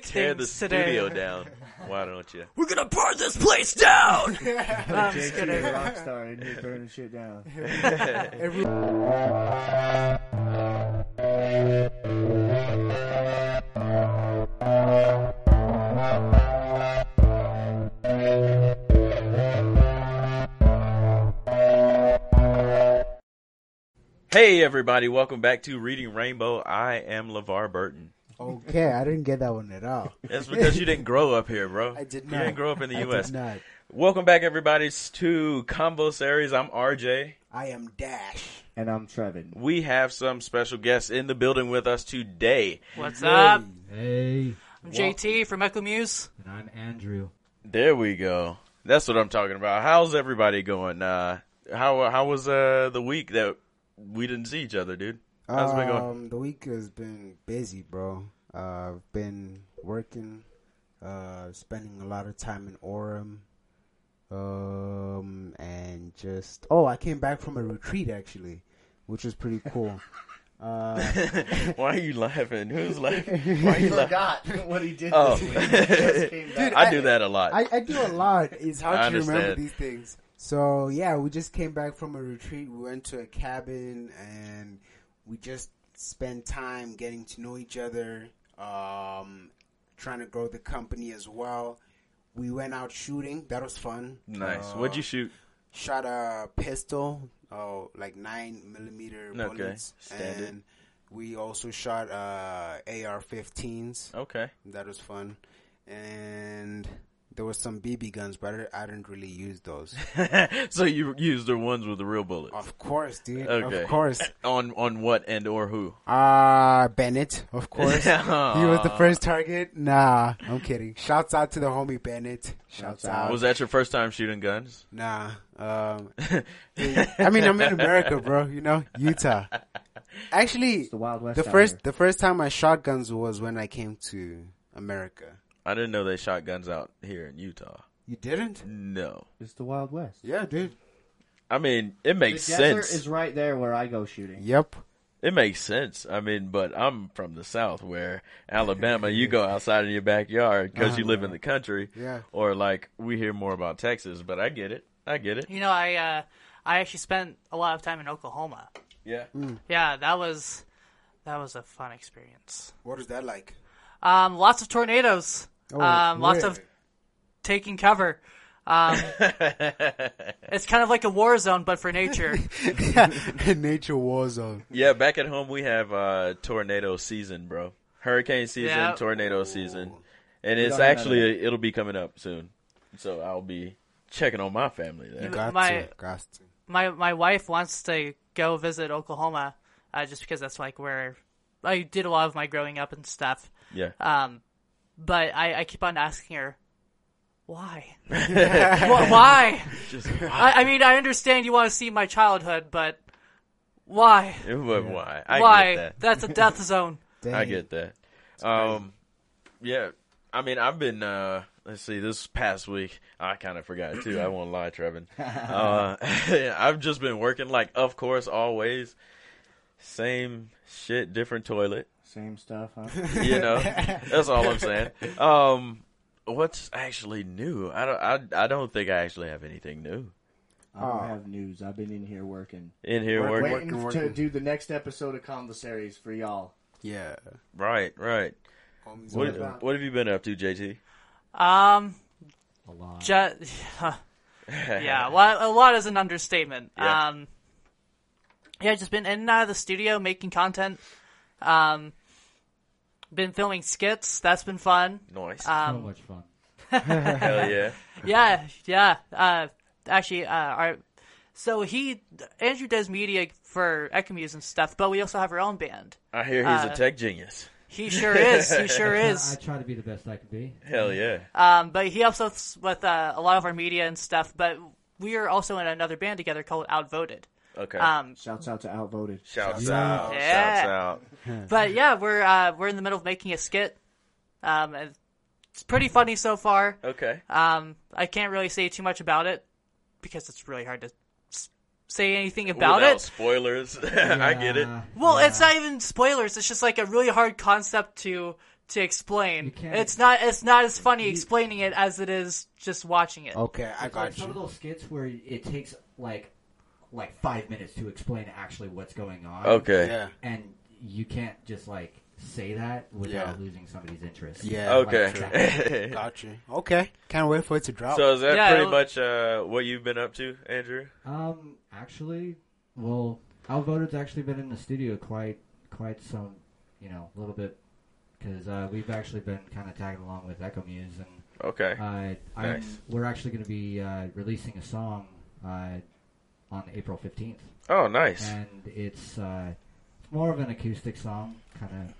tear the things today. studio down. Why don't you? We're gonna burn this place down. I'm JT, just kidding. a rock star, and he's burning shit down. Every- Hey everybody, welcome back to Reading Rainbow. I am LeVar Burton. Okay, I didn't get that one at all. That's because you didn't grow up here, bro. I did You not. didn't grow up in the I U.S. Did not. Welcome back, everybody, to Combo Series. I'm RJ. I am Dash. And I'm Trevin. We have some special guests in the building with us today. What's up? Hey, I'm JT from Echo Muse. and I'm Andrew. There we go. That's what I'm talking about. How's everybody going? Uh, how how was uh, the week that we didn't see each other, dude? How's it been going? Um, the week has been busy, bro. Uh, I've been working, uh, spending a lot of time in Orem, um, and just oh, I came back from a retreat actually, which was pretty cool. Uh, Why are you laughing? Who's laughing? Why are you laughing? forgot what he did Oh, this week. He just came back. I do that a lot. I, I do a lot. It's hard to remember these things. So yeah, we just came back from a retreat. We went to a cabin and we just spent time getting to know each other, um, trying to grow the company as well. We went out shooting. That was fun. nice. Uh, What'd you shoot? Shot a pistol, oh, like nine millimeter Okay, bullets, standard. and we also shot uh, AR-15s. Okay. That was fun. And there was some BB guns, but I I didn't really use those. so you used the ones with the real bullets. of course, dude. Okay. Of course. On on what and or who? Uh, Bennett, of course. he was the first target. Nah, I'm kidding. Shouts out to the homie Bennett. Shouts, Shouts out. out. Was that your first time shooting guns? Nah. Um, I mean, I'm in America, bro. You know, Utah. Actually, It's the Wild West. the first here. the first time I shot guns was when I came to America. I didn't know they shot guns out here in Utah. You didn't? No. It's the Wild West. Yeah, dude. I mean, it makes the desert sense. is right there where I go shooting. Yep. It makes sense. I mean, but I'm from the South where Alabama, you go outside in your backyard because you live in the country. Yeah. Or like we hear more about Texas, but I get it. I get it. You know, I uh, I actually spent a lot of time in Oklahoma. Yeah. Yeah, that was that was a fun experience. What is that like? Um, lots of tornadoes. Oh, um, lots of taking cover. Um, it's kind of like a war zone, but for nature. nature war zone. Yeah, back at home we have uh tornado season, bro. Hurricane season, Yeah. tornado season. And it's don't actually it'll be coming up soon. So I'll be checking on my family there. Got My- to, got to. my my wife wants to go visit Oklahoma, uh, just because that's like where I did a lot of my growing up and stuff. Yeah. Um, but I, I keep on asking her, why? Wh- why? Just I, I mean, I understand you want to see my childhood, but why? but why? I why? get that. That's a death zone. Dang. I get that. Um, yeah. I mean, I've been. uh Let's see. This past week, I kind of forgot too. I won't lie, Trevin. Uh, I've just been working, like, of course, always. Same shit, different toilet. Same stuff, huh? You know, that's all I'm saying. Um, what's actually new? I don't. I, I don't think I actually have anything new I don't Oh. have news. I've been in here working. in here. Work- working. Waiting working, to do the next episode of Conversaries for y'all. Yeah. Right, right. What, on what have you been up to, JT? Um, A lot. ju- yeah, a lot, a lot is an understatement. Yeah. Um, yeah, just been in and out of the studio making content. Um, been filming skits. That's been fun. Nice. so Um, much fun. Hell yeah. yeah, yeah. Uh, actually, uh, our so he Andrew does media for Ecomuse and stuff, but we also have our own band. I hear he's Uh, a tech genius. He sure is. He sure is. I try to be the best I can be. Hell yeah. Um, but he helps us with uh, a lot of our media and stuff. But we are also in another band together called Outvoted. Okay. Um, Shouts out to Outvoted. shouts Yeah. out. Yeah. Shouts out. but yeah, we're uh, we're in the middle of making a skit. Um, it's pretty funny so far. Okay. Um, I can't really say too much about it because it's really hard to say anything about Without it. spoilers. I get it. Yeah. Well, it's not even spoilers. It's just like a really hard concept to to explain. You It's not it's not as funny explaining it as it is just watching it. Okay, I It's like got some of those skits where it takes like like five minutes to explain actually what's going on. Okay. Yeah, And you can't just like say that without Yeah. losing somebody's interest. Yeah. Okay. Like, exactly. got you. Okay, can't wait for it to drop. so is that Yeah, pretty it'll- much uh, what you've been up to, Andrew? Um, actually, well, Outvoted's actually been in the studio quite, quite some, you know, a little bit, because uh, we've actually been kind of tagging along with Echo Muse, and Okay. uh, I'm, Nice. we're actually going to be uh, releasing a song uh, on April fifteenth, Oh, nice. and it's uh, it's more of an acoustic song, kind of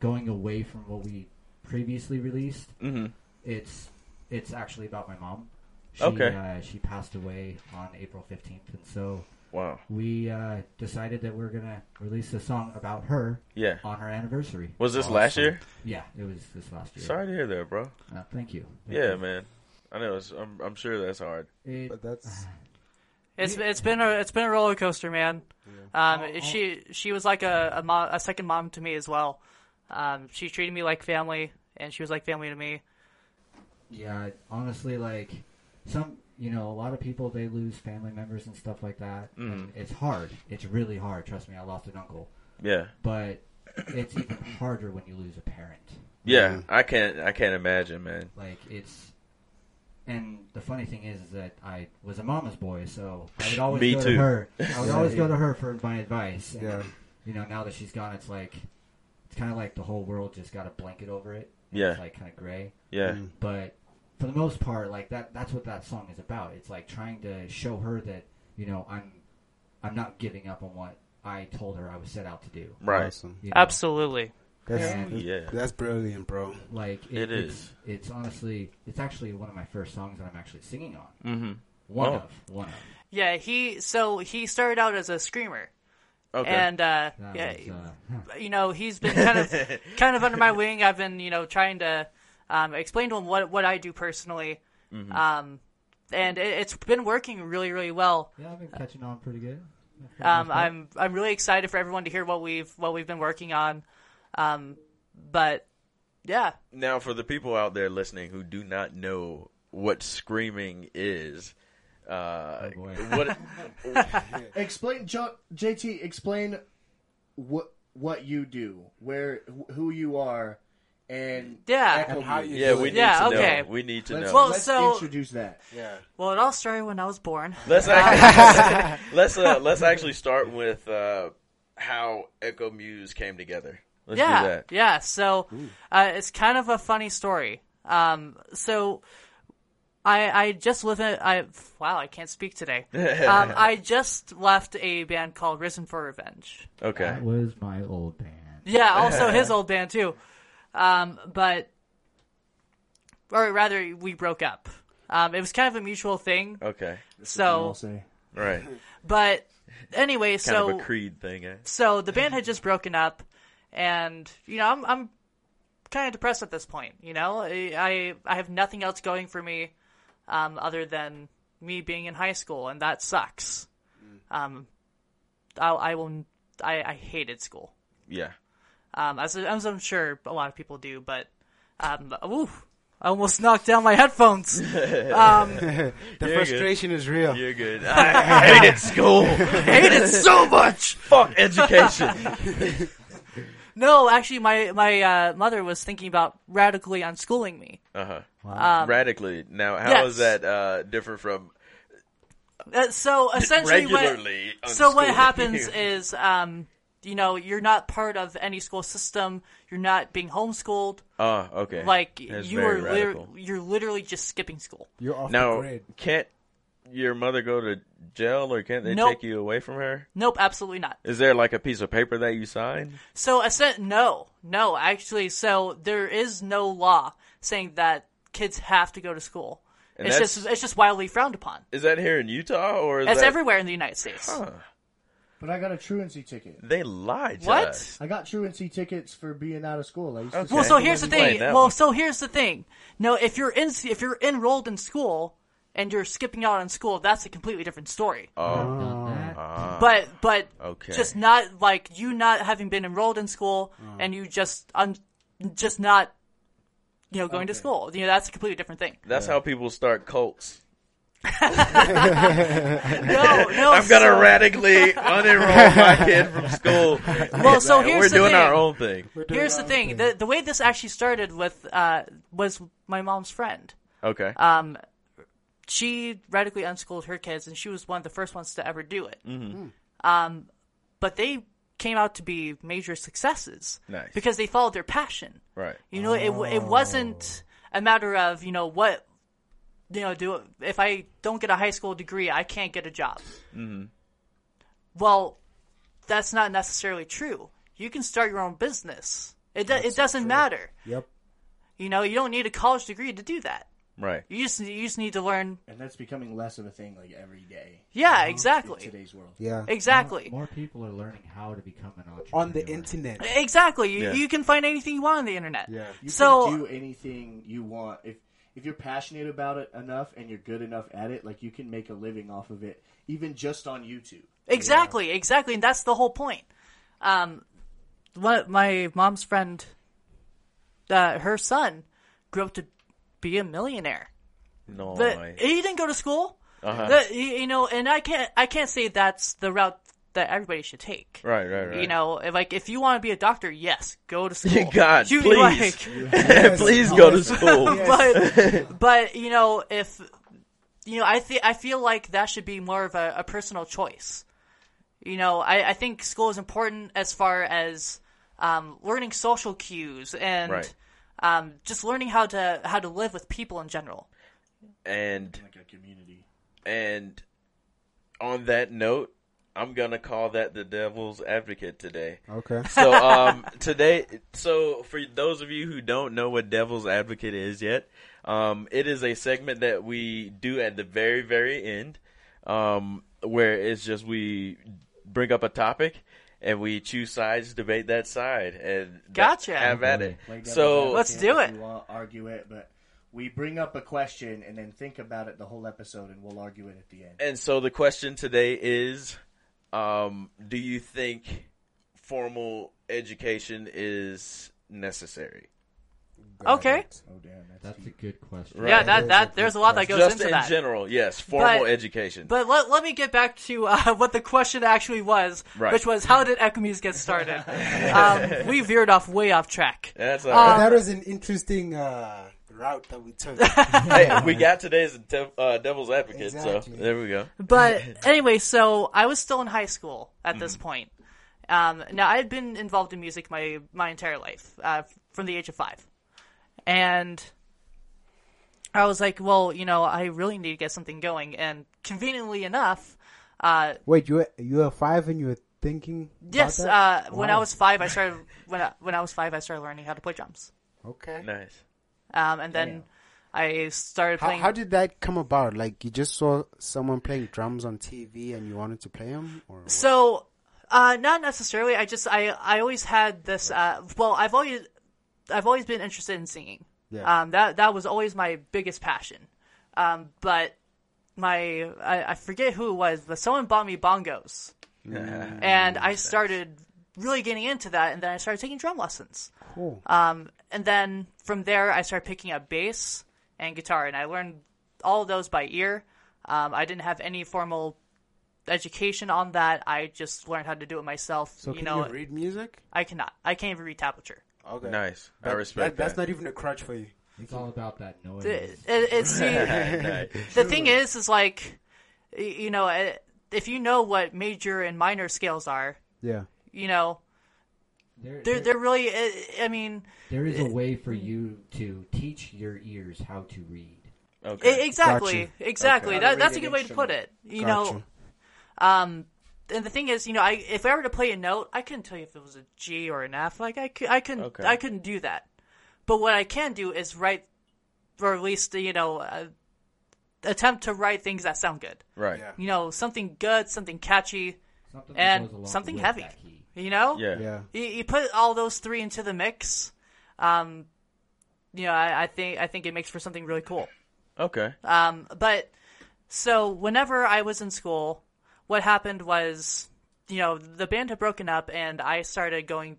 going away from what we previously released. hmm It's it's actually about my mom. She, Okay. Uh, she passed away on April fifteenth, and so Wow. we uh, decided that we're gonna release a song about her Yeah. on her anniversary. Was this last year? Yeah, it was this last year. Sorry to hear that, bro. Uh, thank you. Thank Yeah, you. man. I know. It's, I'm, I'm sure that's hard. It- but that's It's it's been a it's been a roller coaster, man. Um, Oh, oh. she she was like a a, mom, a second mom to me as well. Um, she treated me like family, and she was like family to me. yeah, honestly, like some, you know, a lot of people they lose family members and stuff like that. and Mhm. It's hard. It's really hard. Trust me, I lost an uncle, Yeah. but it's even harder when you lose a parent. Yeah. I can't. I can't imagine, man. Like it's, and the funny thing is, is that I was a mama's boy, so I would always Me go too. to her. I would Yeah, always go yeah. to her for my advice. And, Yeah. You know, now that she's gone, it's like it's kind of like the whole world just got a blanket over it. and Yeah. It's like kind of gray, Yeah. Mm. but for the most part, like that. That's what that song is about. It's like trying to show her that you know I'm, I'm not giving up on what I told her I was set out to do. Right. awesome. you know? Absolutely. That's Yeah. Yeah. that's brilliant, bro. Like It it's, is. It's honestly, it's actually one of my first songs that I'm actually singing on. Mm-hmm. One Oh. of, one of. Yeah, he so he started out as a screamer, Okay. and uh, yeah, was, uh, you know he's been kind of kind of under my wing. I've been you know trying to um, explain to him what what I do personally, Mm-hmm. um, and it, it's been working really really well. Yeah, I've been catching on pretty good. Um, I'm I'm really excited for everyone to hear what we've what we've been working on, um, but yeah, now, for the people out there listening who do not know what screaming is, uh, Oh, what? Explain, jo- JT. Explain what what you do, where who you are, and Yeah. And how you yeah, we need Yeah, to okay. know. We need to Let's, know. Well, let's so- introduce that. Yeah. well, it all started when I was born. Let's actually, let's uh, let's actually start with uh, how Echo Muse came together. Let's yeah, do that. yeah. So uh, it's kind of a funny story. Um, so I I just live in I wow I can't speak today. um, I just left a band called Risen for Revenge. Okay. That was my old band. Yeah, also his old band too. Um, but or rather, we broke up. Um, it was kind of a mutual thing. Okay. I'll So, say. Right. but anyway, Kind so of a creed thing. Eh? so the band had just broken up, and you know I'm I'm kind of depressed at this point. You know, I I, I have nothing else going for me, um, other than me being in high school, and that sucks. Um, I, I will I, I hated school. Yeah. Um, as, as I'm sure a lot of people do, but um, ooh, I almost knocked down my headphones. um, The You're frustration is real. You're good. I hated school. hate it so much. Fuck education. No, actually, my my uh, mother was thinking about radically unschooling me. Uh huh. Um, Radically. Now, how is yes. that uh, different from Uh, so essentially, what, so what happens you? is, um, you know, you're not part of any school system. You're not being homeschooled. Oh, okay. Like That's you very are, lit- you're literally just skipping school. You're off the Now, grid. can't your mother go to jail, or can't they Nope. take you away from her? Nope, absolutely not. Is there like a piece of paper that you sign? So I said no, no. Actually, so there is no law saying that kids have to go to school. And it's just it's just wildly frowned upon. Is that here in Utah, or is It's that everywhere in the United States. Huh. But I got a truancy ticket. They lied to What? us. I got truancy tickets for being out of school. I used to Okay. Well, so here's the thing. Well, one. so here's the thing. No, if you're in if you're enrolled in school and you're skipping out on school, that's a completely different story. Oh, Done ah, but but okay. just not like you not having been enrolled in school and you just un, just not, you know, going to school. You know, that's a completely different thing. That's how people start cults. No, no. I'm gonna so- radically unenroll my kid from school. Well, so here's we're the doing thing. our own thing. Here's the thing: the the way this actually started with uh, was my mom's friend. Okay. Um, she radically unschooled her kids, and she was one of the first ones to ever do it. Mm-hmm. Um, but they came out to be major successes Nice. because they followed their passion. right. You know, it it wasn't a matter of you know what you know do if I don't get a high school degree, I can't get a job. Mm-hmm. Well, that's not necessarily true. You can start your own business. It do, it doesn't matter. Yep. You know, you don't need a college degree to do that. Right. You just you just need to learn. And that's becoming less of a thing like every day Yeah, in exactly, today's world. Yeah. exactly, More people are learning how to become an entrepreneur. On the internet. exactly. You, Yeah. you can find anything you want on the internet. Yeah. You So can do anything you want if if you're passionate about it enough and you're good enough at it. Like you can make a living off of it, even just on YouTube. Exactly, exactly, and that's the whole point. Um, what my mom's friend, uh, her son, grew up to be a millionaire. No. He didn't go to school. Uh-huh. The- you know, and I can't, I can't say that's the route that everybody should take. Right. Right. Right. You know, if, like if you want to be a doctor, yes, go to school. God, You- please. like- please go to school. but but you know if you know I think I feel like that should be more of a, a personal choice. You know, I, I think school is important as far as um, learning social cues and Right. Um, just learning how to how to live with people in general. And Like a community. and on that note, I'm gonna call that the devil's advocate today. Okay. So um today so for those of you who don't know what devil's advocate is yet, um it is a segment that we do at the very very end um where it's just we bring up a topic and we choose sides, debate that side and Gotcha. have at it. Like So Let's do it. We'll argue it, but we bring up a question and then think about it the whole episode, and we'll argue it at the end. And so the question today is, um, do you think formal education is necessary? Okay. Oh damn, that's, That's a good question. Right. Yeah, that that there's a lot that goes Just into in that. general, yes, formal But- education. But let, let me get back to uh, what the question actually was, Right. which was how did Ecomus get started? um, we veered off way off track. That's all Um, right. that was an interesting uh, route that we took. hey, we got today's de- uh, devil's advocate, Exactly. so there we go. But anyway, so I was still in high school at Mm-hmm. this point. Um, now I had been involved in music my my entire life, uh, from the age of five, and I was like, well, you know, I really need to get something going. And conveniently enough, uh, Wait, you were, you were five and you were thinking? about yes, that? uh, when I was five, I started when I, when I was five, I started learning how to play drums. Okay. Nice. Um, and then I started playing. how did that come about? Like you just saw someone playing drums on TV and you wanted to play them, or what? So, uh, not necessarily. I just I I always had this. Uh, well, I've always I've always been interested in singing. Yeah. Um, that that was always my biggest passion. Um, but my I, I forget who it was, but someone bought me bongos, yeah, and I started really getting into that, and then I started taking drum lessons. cool. Um, and then from there, I started picking up bass and guitar, and I learned all of those by ear. Um, I didn't have any formal education on that. I just learned how to do it myself. so you can know, you read music? I cannot. I can't even read tablature. Okay. Nice. I respect that, That's not even a crutch for you. It's all about that noise. It, it, it's see, the thing is, is like, you know, uh, if you know what major and minor scales are, Yeah. you know, There, they're there- they're really. uh, I mean, there is a way for you to teach your ears how to read. Okay. Exactly, Gotcha. exactly. Okay. That, that's a good way to put it. You Gotcha. know, um, and the thing is, you know, I if I were to play a note, I couldn't tell you if it was a G or an F. Like I, cou- I couldn't, Okay. I couldn't do that. But what I can do is write, or at least you know, uh, attempt to write things that sound good. Right. Yeah. You know, something good, something catchy. Something And something heavy. You know, Yeah. Yeah. you, you put all those three into the mix. Um, you know, I, I think I think it makes for something really cool. Okay. Um, but so whenever I was in school, what happened was, you know, the band had broken up, and I started going.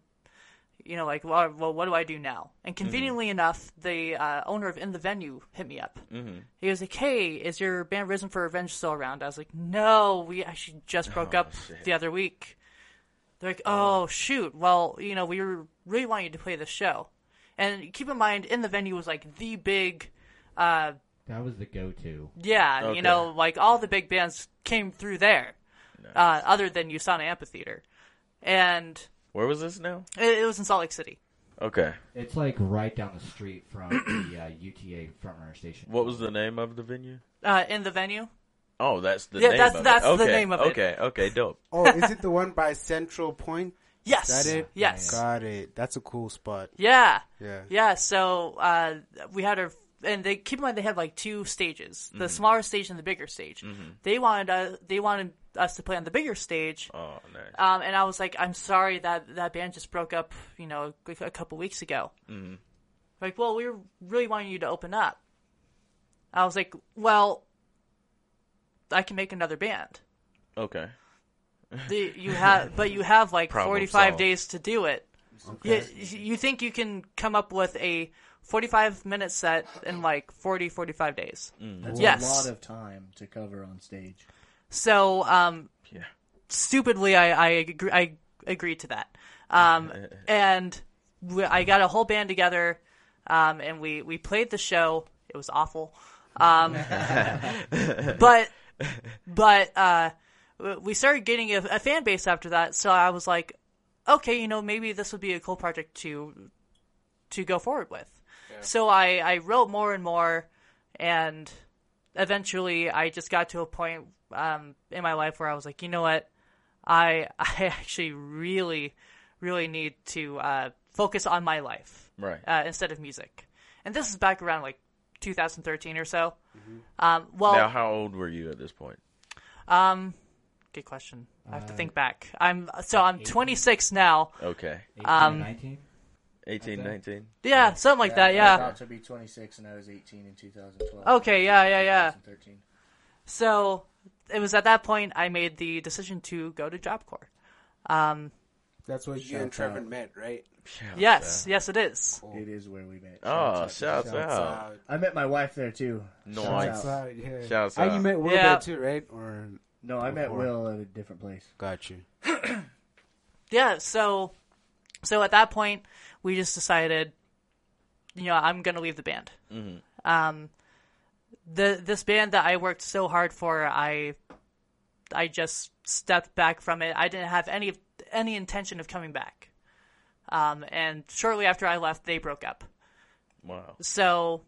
you know, like, well, well what do I do now? And Mm-hmm. conveniently enough, the uh, owner of In the Venue hit me up. Mm-hmm. He was like, "Hey, is your band Risen for Revenge still around?" I was like, "No, we actually just broke up Oh, shit. the other week." They're like, "Oh shoot, well, you know, we were really wanting you to play this show." And keep in mind, In the Venue was like the big. Uh, That was the go-to. yeah, Okay. you know, like all the big bands came through there, uh, other than USANA Amphitheater, and Where was this now? it, it was in Salt Lake City. Okay. It's like right down the street from the uh, UTA frontrunner station. What was the name of the venue? Uh, in the venue, Oh, that's the Yeah, name that's- of that's it. the Okay, name of it. Okay, okay, dope. Oh, is it the one by Central Point? yes, Is that it? yes, Got it. That's a cool spot. yeah, Yeah. yeah. So uh, we had our, and they keep in mind they had like two stages, the smaller stage and the bigger stage. They wanted uh, they wanted us to play on the bigger stage, Oh, nice. um, and I was like, I'm sorry that that band just broke up, you know, a, a couple weeks ago. Mm-hmm. Like, well, we were really wanting you to open up. I was like, well, I can make another band. Okay. The, you have, but you have like Problem 45 solved. days to do it. You, you think you can come up with a 45 minute set in like 40, 45 days. That's Yes. a lot of time to cover on stage. So, um, Yeah. stupidly, I, I, agree, I agreed to that. Um, and we, I got a whole band together, um, and we, we played the show. It was awful. Um, but, but, uh, we started getting a, a fan base after that. So I was like, okay, you know, maybe this would be a cool project to, to go forward with. So I, I wrote more and more and eventually I just got to a point um, in my life where I was like, you know what, I I actually really really need to uh, focus on my life Right. uh, instead of music. And this is back around like 2013 or so. Um, well, now, how old were you at this point? um, good question. I have to think back. I'm so I'm 26 now. Okay. 18 Um, 19? 18, Okay. 19? Yeah, something like that. I'm Yeah. about to be 26, and I was 18 in 2012. Okay. Yeah. Yeah. Yeah. 2013. So it was at that point I made the decision to go to Job Corps. Um, That's what you and Trevor met, right? yes, yes, it is. It is where we met. Oh, Shouts shouts Shouts out. I met my wife there too. Nice. Shouts Shouts out. out, yeah. Shouts oh, you met Will Yeah. there too, right? Or No, I met Before. Will at a different place. got you. yeah so so at that point we just decided you know i'm gonna leave the band um the this band that i worked so hard for i i just stepped back from it i didn't have any any intention of coming back um and shortly after i left they broke up Wow. so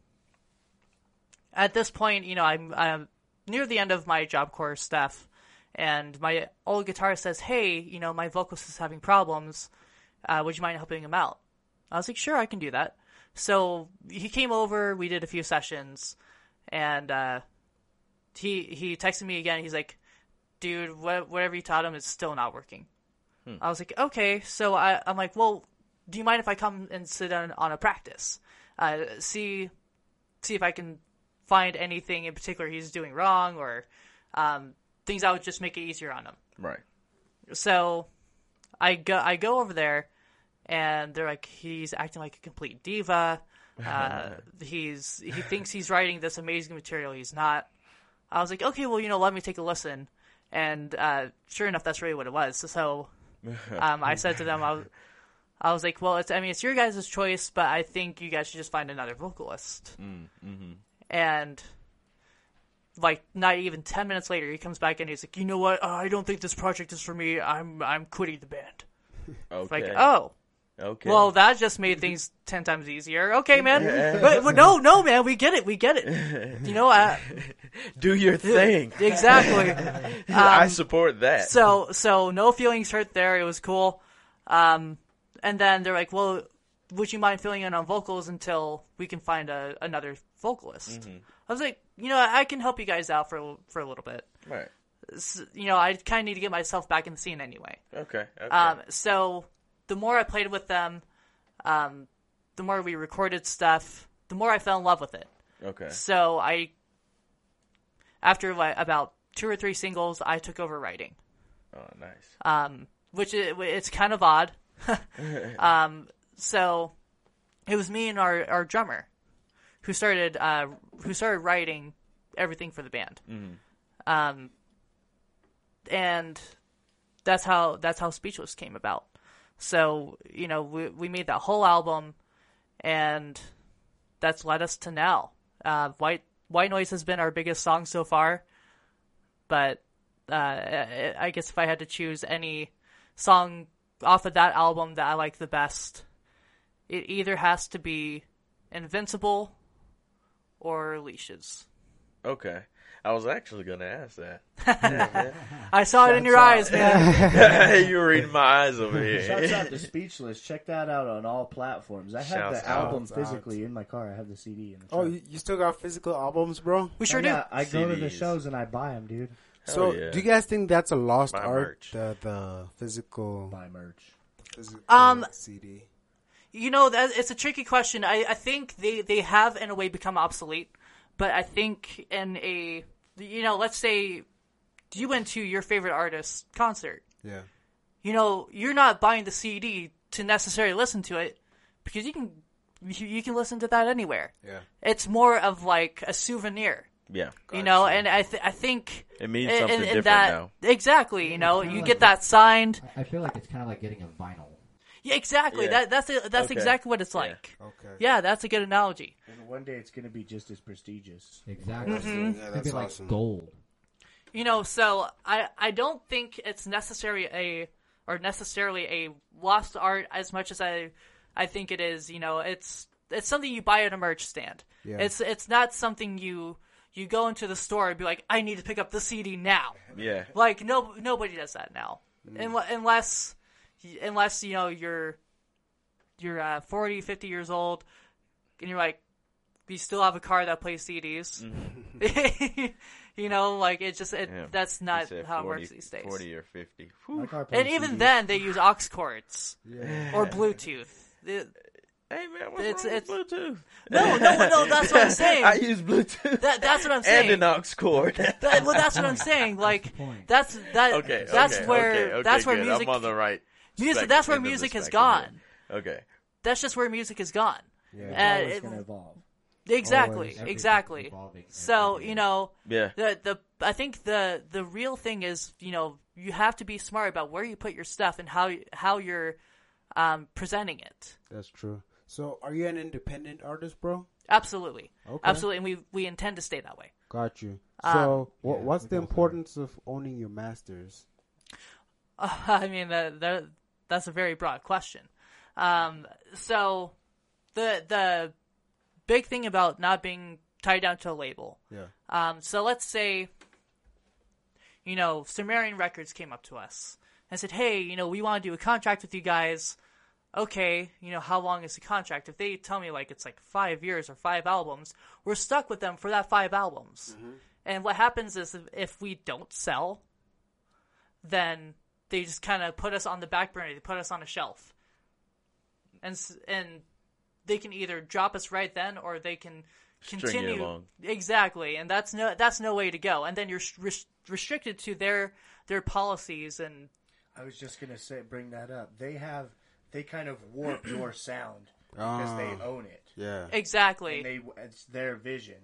at this point, you know, I'm, I'm near the end of my job corps stuff, and my old guitarist says, "Hey, you know, my vocalist is having problems. Uh, would you mind helping him out?" I was like, "Sure, I can do that." So he came over. We did a few sessions, and uh, he he texted me again. He's like, "Dude, wha- whatever you taught him is still not working." I was like, "Okay." So I, I'm like, "Well, do you mind if I come and sit on on a practice?" uh, see see if I can find anything in particular he's doing wrong or um, things that would just make it easier on him. Right. So I go I go over there and they're like he's acting like a complete diva. Uh, he's he thinks he's writing this amazing material. He's not. I was like, okay, well, you know, let me take a listen. And uh, sure enough, that's really what it was. So um, I said to them, I was, I was like, well, it's, I mean, it's your guys' choice, but I think you guys should just find another vocalist. And like, not even ten minutes later, he comes back and he's like, you know what? Uh, I don't think this project is for me. I'm I'm quitting the band. Okay. Like, oh, okay. well, that just made things ten times easier. Okay, man. but, but no, no, man, we get it. We get it. You know, uh, do your thing. exactly. I support that. Um, so so no feelings hurt there. It was cool. Um, and then they're like, "Well, would you mind filling in on vocals until we can find a, another vocalist?" I was like, "You know, I can help you guys out for a- for a little bit. right. S- You know, I kind of need to get myself back in the scene anyway." Okay. okay. Um, so the more I played with them, um, the more we recorded stuff, the more I fell in love with it. okay. So I, after like about two or three singles, I took over writing. Oh, nice. um, which is, it's kind of odd. um, so it was me and our, our drummer who started uh, who started writing everything for the band. Um, and that's how that's how Speechless came about. So you know we we made that whole album, and that's led us to now. Uh, White White Noise has been our biggest song so far, but uh, I I guess if I had to choose any song off of that album that I like the best, it either has to be Invincible or Leashes. Okay. I was actually going to ask that. I saw it in your Shouts eyes, man. you were reading my eyes over here. Shouts here. out to Speechless. Check that out on all platforms. I have Shouts the out. album Shouts out. physically in my car. I have the CD in the Oh, truck. you, you still got physical albums, bro? We sure Oh, do. yeah, I go to the shows and I buy them, dude. So, yeah. do you guys think that's a lost Buy art? merch. The the physical, Buy merch. physical Um, CD. You know, that it's a tricky question. I, I think they, they have in a way become obsolete, but I think in a you know, let's say you went to your favorite artist's concert. Yeah, You know, you're not buying the CD to necessarily listen to it because you can you, you can listen to that anywhere. yeah. It's more of like a souvenir, Yeah. you know, and I th- I think It means something in- in different that, now. Exactly, you know, you like get that signed. I I feel like it's kind of like getting a vinyl. Yeah, exactly. Yeah. That that's it- that's Okay. exactly what it's Yeah. like. Okay. Yeah, that's a good analogy. And one day it's going to be just as prestigious. Exactly. Mm-hmm. Yeah, that's gonna be like gold. You know, so I I don't think it's necessary a or necessarily a lost art as much as I I think it is. You know, it's it's something you buy at a merch stand. Yeah. It's it's not something you you go into the store and be like, I need to pick up the CD now. Yeah. Like no nobody does that now, mm. Unle- unless unless you know you're you're uh, 40, 50 years old, and you're like you still have a car that plays CDs. you know, like it just it, Yeah. that's not how 40, it works these days. 40 or 50. And plays even CDs. then, they use aux cords Yeah. or Bluetooth. It- Hey, man, what's It's- wrong it's- with Bluetooth? no, no, no. That's what I'm saying. I use Bluetooth. That- that's what I'm saying. And saying. an aux cord. That- well, that's what I'm saying. Like that's that. okay, that's okay, where okay, okay, that's where good. music. I'm on the right. Music spec- that's where end of the music has gone. Okay. That's just where music has gone. It's Uh, always going to evolve. Exactly, Always. Exactly. evolving So you know, Yeah. the the I think the the real thing is you know you have to be smart about where you put your stuff and how how you're um, presenting it. That's true. So, are you an independent artist, bro? Absolutely, Okay. absolutely, and we we intend to stay that way. Got you. Um, So, what, what's we the go for importance of owning your masters? I mean, that, that that's a very broad question. Um, so the the big thing about not being tied down to a label. Yeah. Um, so let's say, you know, Sumerian Records came up to us and said, "Hey, you know, we want to do a contract with you guys. Okay, you know, how long is the contract? If they tell me like it's like five years or five albums, we're stuck with them for that five albums. And what happens is if we don't sell, then they just kind of put us on the back burner. They put us on a shelf, and and they can either drop us right then or they can String continue along. exactly. And that's no that's no way to go. And then you're res- restricted to their their policies and I was just going to say, bring that up. They have, they kind of warp your sound because they Ah. own it. Yeah. exactly. And they, it's their vision.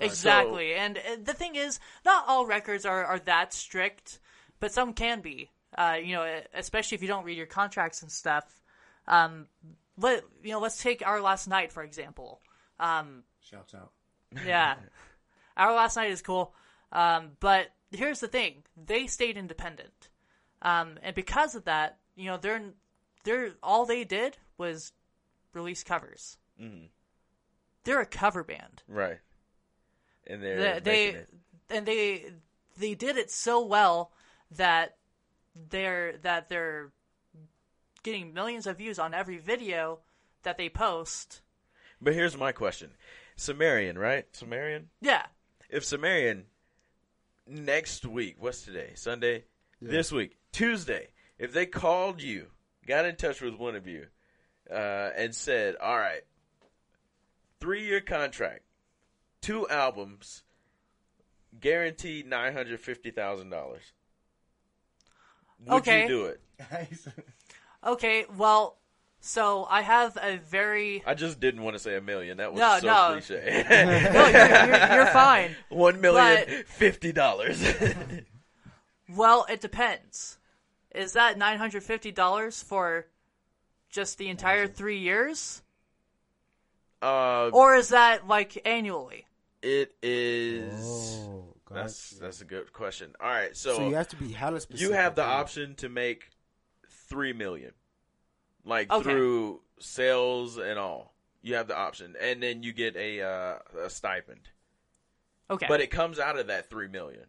Exactly, and, and the thing is, not all records are, are that strict, but some can be. Uh, you know, especially if you don't read your contracts and stuff. Um, let you know, let's take Our Last Night for example. Um, Shouts out. yeah, Our Last Night is cool, um, but here's the thing: they stayed independent, um, and because of that, you know, they're they're all they did was release covers. Mhm. They're a cover band. Right. And they're they, they and they they did it so well that they're that they're getting millions of views on every video that they post. But here's my question. Sumerian, right? Sumerian? Yeah, If Sumerian next week, what's today? Sunday? This week, Tuesday, if they called you, got in touch with one of you, uh, and said, All right, three year contract, two albums, guaranteed nine hundred fifty thousand dollars. Would Okay. you do it? okay. Well, So I have a very I just didn't want to say a million. That was No, so no. cliche. no, you're, you're, you're fine. One million But- fifty dollars. Well, it depends. Is that nine hundred fifty dollars for just the entire three years, uh, or is that like annually? it is. Oh, That's that's a good question. All right, so, So you have to be hella specific. you have the option to make three million, like Okay. through sales and all. You have the option, and then you get a uh, a stipend, Okay. but it comes out of that three million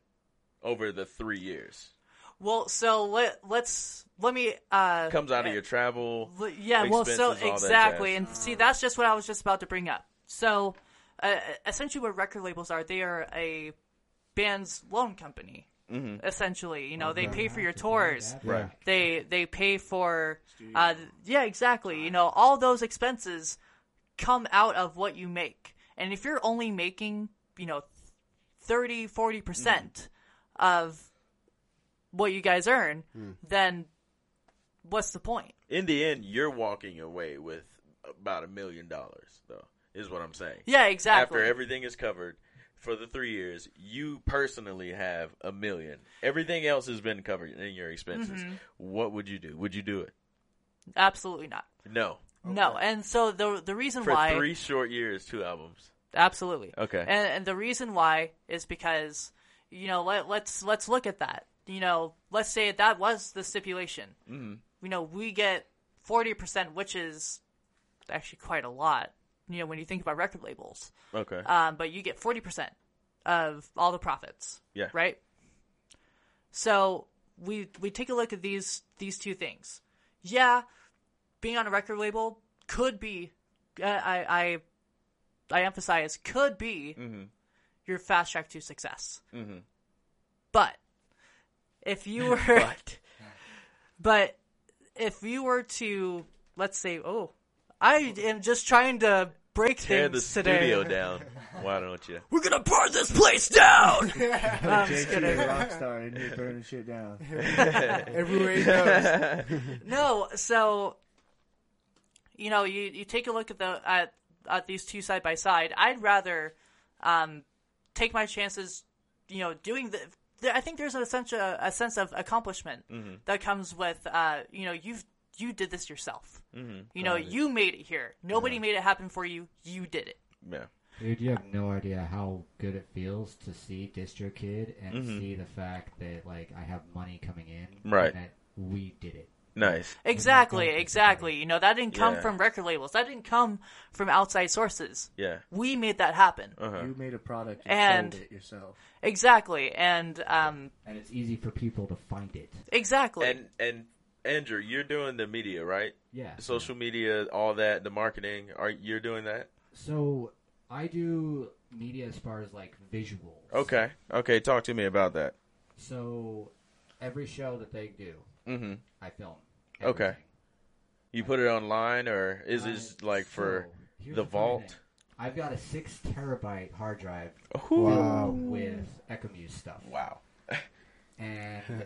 over the three years. well, so let let's let me. uh comes out of your travel. L- Yeah, well, so expenses, all that exactly, and see, that's just what I was just about to bring up. So, uh, essentially, what record labels are, they are a band's loan company. Mm-hmm. Essentially, you know, they pay for your tours. Right. They they pay for, uh, yeah, exactly. You know, all those expenses come out of what you make, and if you're only making, you know, 30 40 percent of what you guys earn, then what's the point? In the end, you're walking away with about a million dollars, though. Is what I'm saying. Yeah, exactly. After everything is covered for the three years, you personally have a million. Everything else has been covered in your expenses. Mm-hmm. What would you do? Would you do it? Absolutely not. No. No, and so the the reason For why three short years, two albums. absolutely Okay. and, and the reason why is because you know let let's let's look at that. You know, let's say that was the stipulation. Mm-hmm. You know, we get forty percent, which is actually quite a lot. You know, when you think about record labels, Okay. um, but you get forty percent of all the profits. Yeah. Right. So we we take a look at these these two things. Yeah, being on a record label could be. Uh, I I I emphasize could be your fast track to success. Mhm. But if you were, But but if you were to, let's say, oh, I am just trying to break tear the things today. studio down. Why don't you? We're gonna burn this place down. I'm just JT kidding. a rock star and you're burning shit down. Everywhere he goes. No, so you know, you you take a look at the at at these two side by side. I'd rather um, take my chances, you know, doing the. there- I think there's a sense a, a sense of accomplishment that comes with uh, you know you've you did this yourself. Mm-hmm. You know, you made it here. Nobody made it happen for you. You did it. Yeah. Dude, you have no idea how good it feels to see DistroKid and see the fact that like I have money coming in, Right. And that we did it. Nice. Exactly, exactly. You know, that didn't come Yeah. from record labels. That didn't come from outside sources. Yeah. We made that happen. Uh-huh. You made a product you And- sold it yourself. Exactly, and um, And it's easy for people to find it. exactly. And and Andrew, you're doing the media, right? Yeah. Social media, all that, the marketing. Are you're doing that? So I do media as far as like visuals. Okay. Okay. Talk to me about that. So every show that they do, Mm-hmm. I film. Okay. You put it online, or is this Uh, like for so, here's the funny vault? thing. I've got a six terabyte hard drive Ooh. Wow. with Ecomuse stuff. Wow. And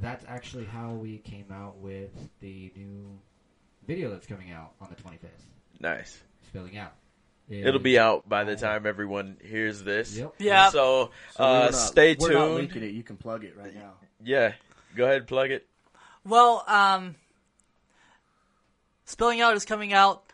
that's actually how we came out with the new video that's coming out on the 25th. Nice. Spilling out. It'll be out by the time everyone hears this. Yep. Yeah. So, So uh, not- stay We're not tuned. leaking it. You can plug it right now. Yeah. Go ahead, plug it. Well, um, Spilling Out is coming out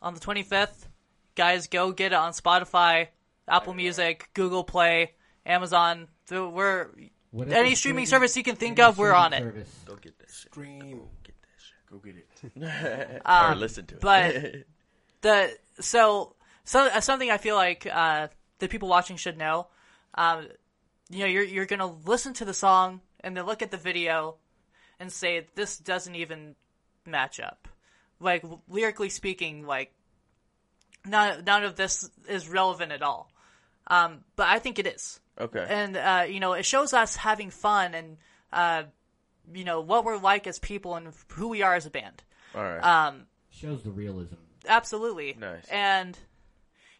on the 25th. Guys, go get it on Spotify, Apple Music, Google Play, Amazon. We're Whatever any streaming service you can think of, we're on it. Service. Go get that shit. Dream. Get that shit. Go get it. or Um, listen to it. but- the so so uh, something I feel like uh, the people watching should know. Um, you know, you're you're gonna listen to the song and then look at the video and say this doesn't even match up. Like lyrically speaking, like none none of this is relevant at all. Um, but I think it is, okay. and uh, you know, it shows us having fun and uh, you know what we're like as people and who we are as a band. All right. Um, Shows the realism. Absolutely. Nice. And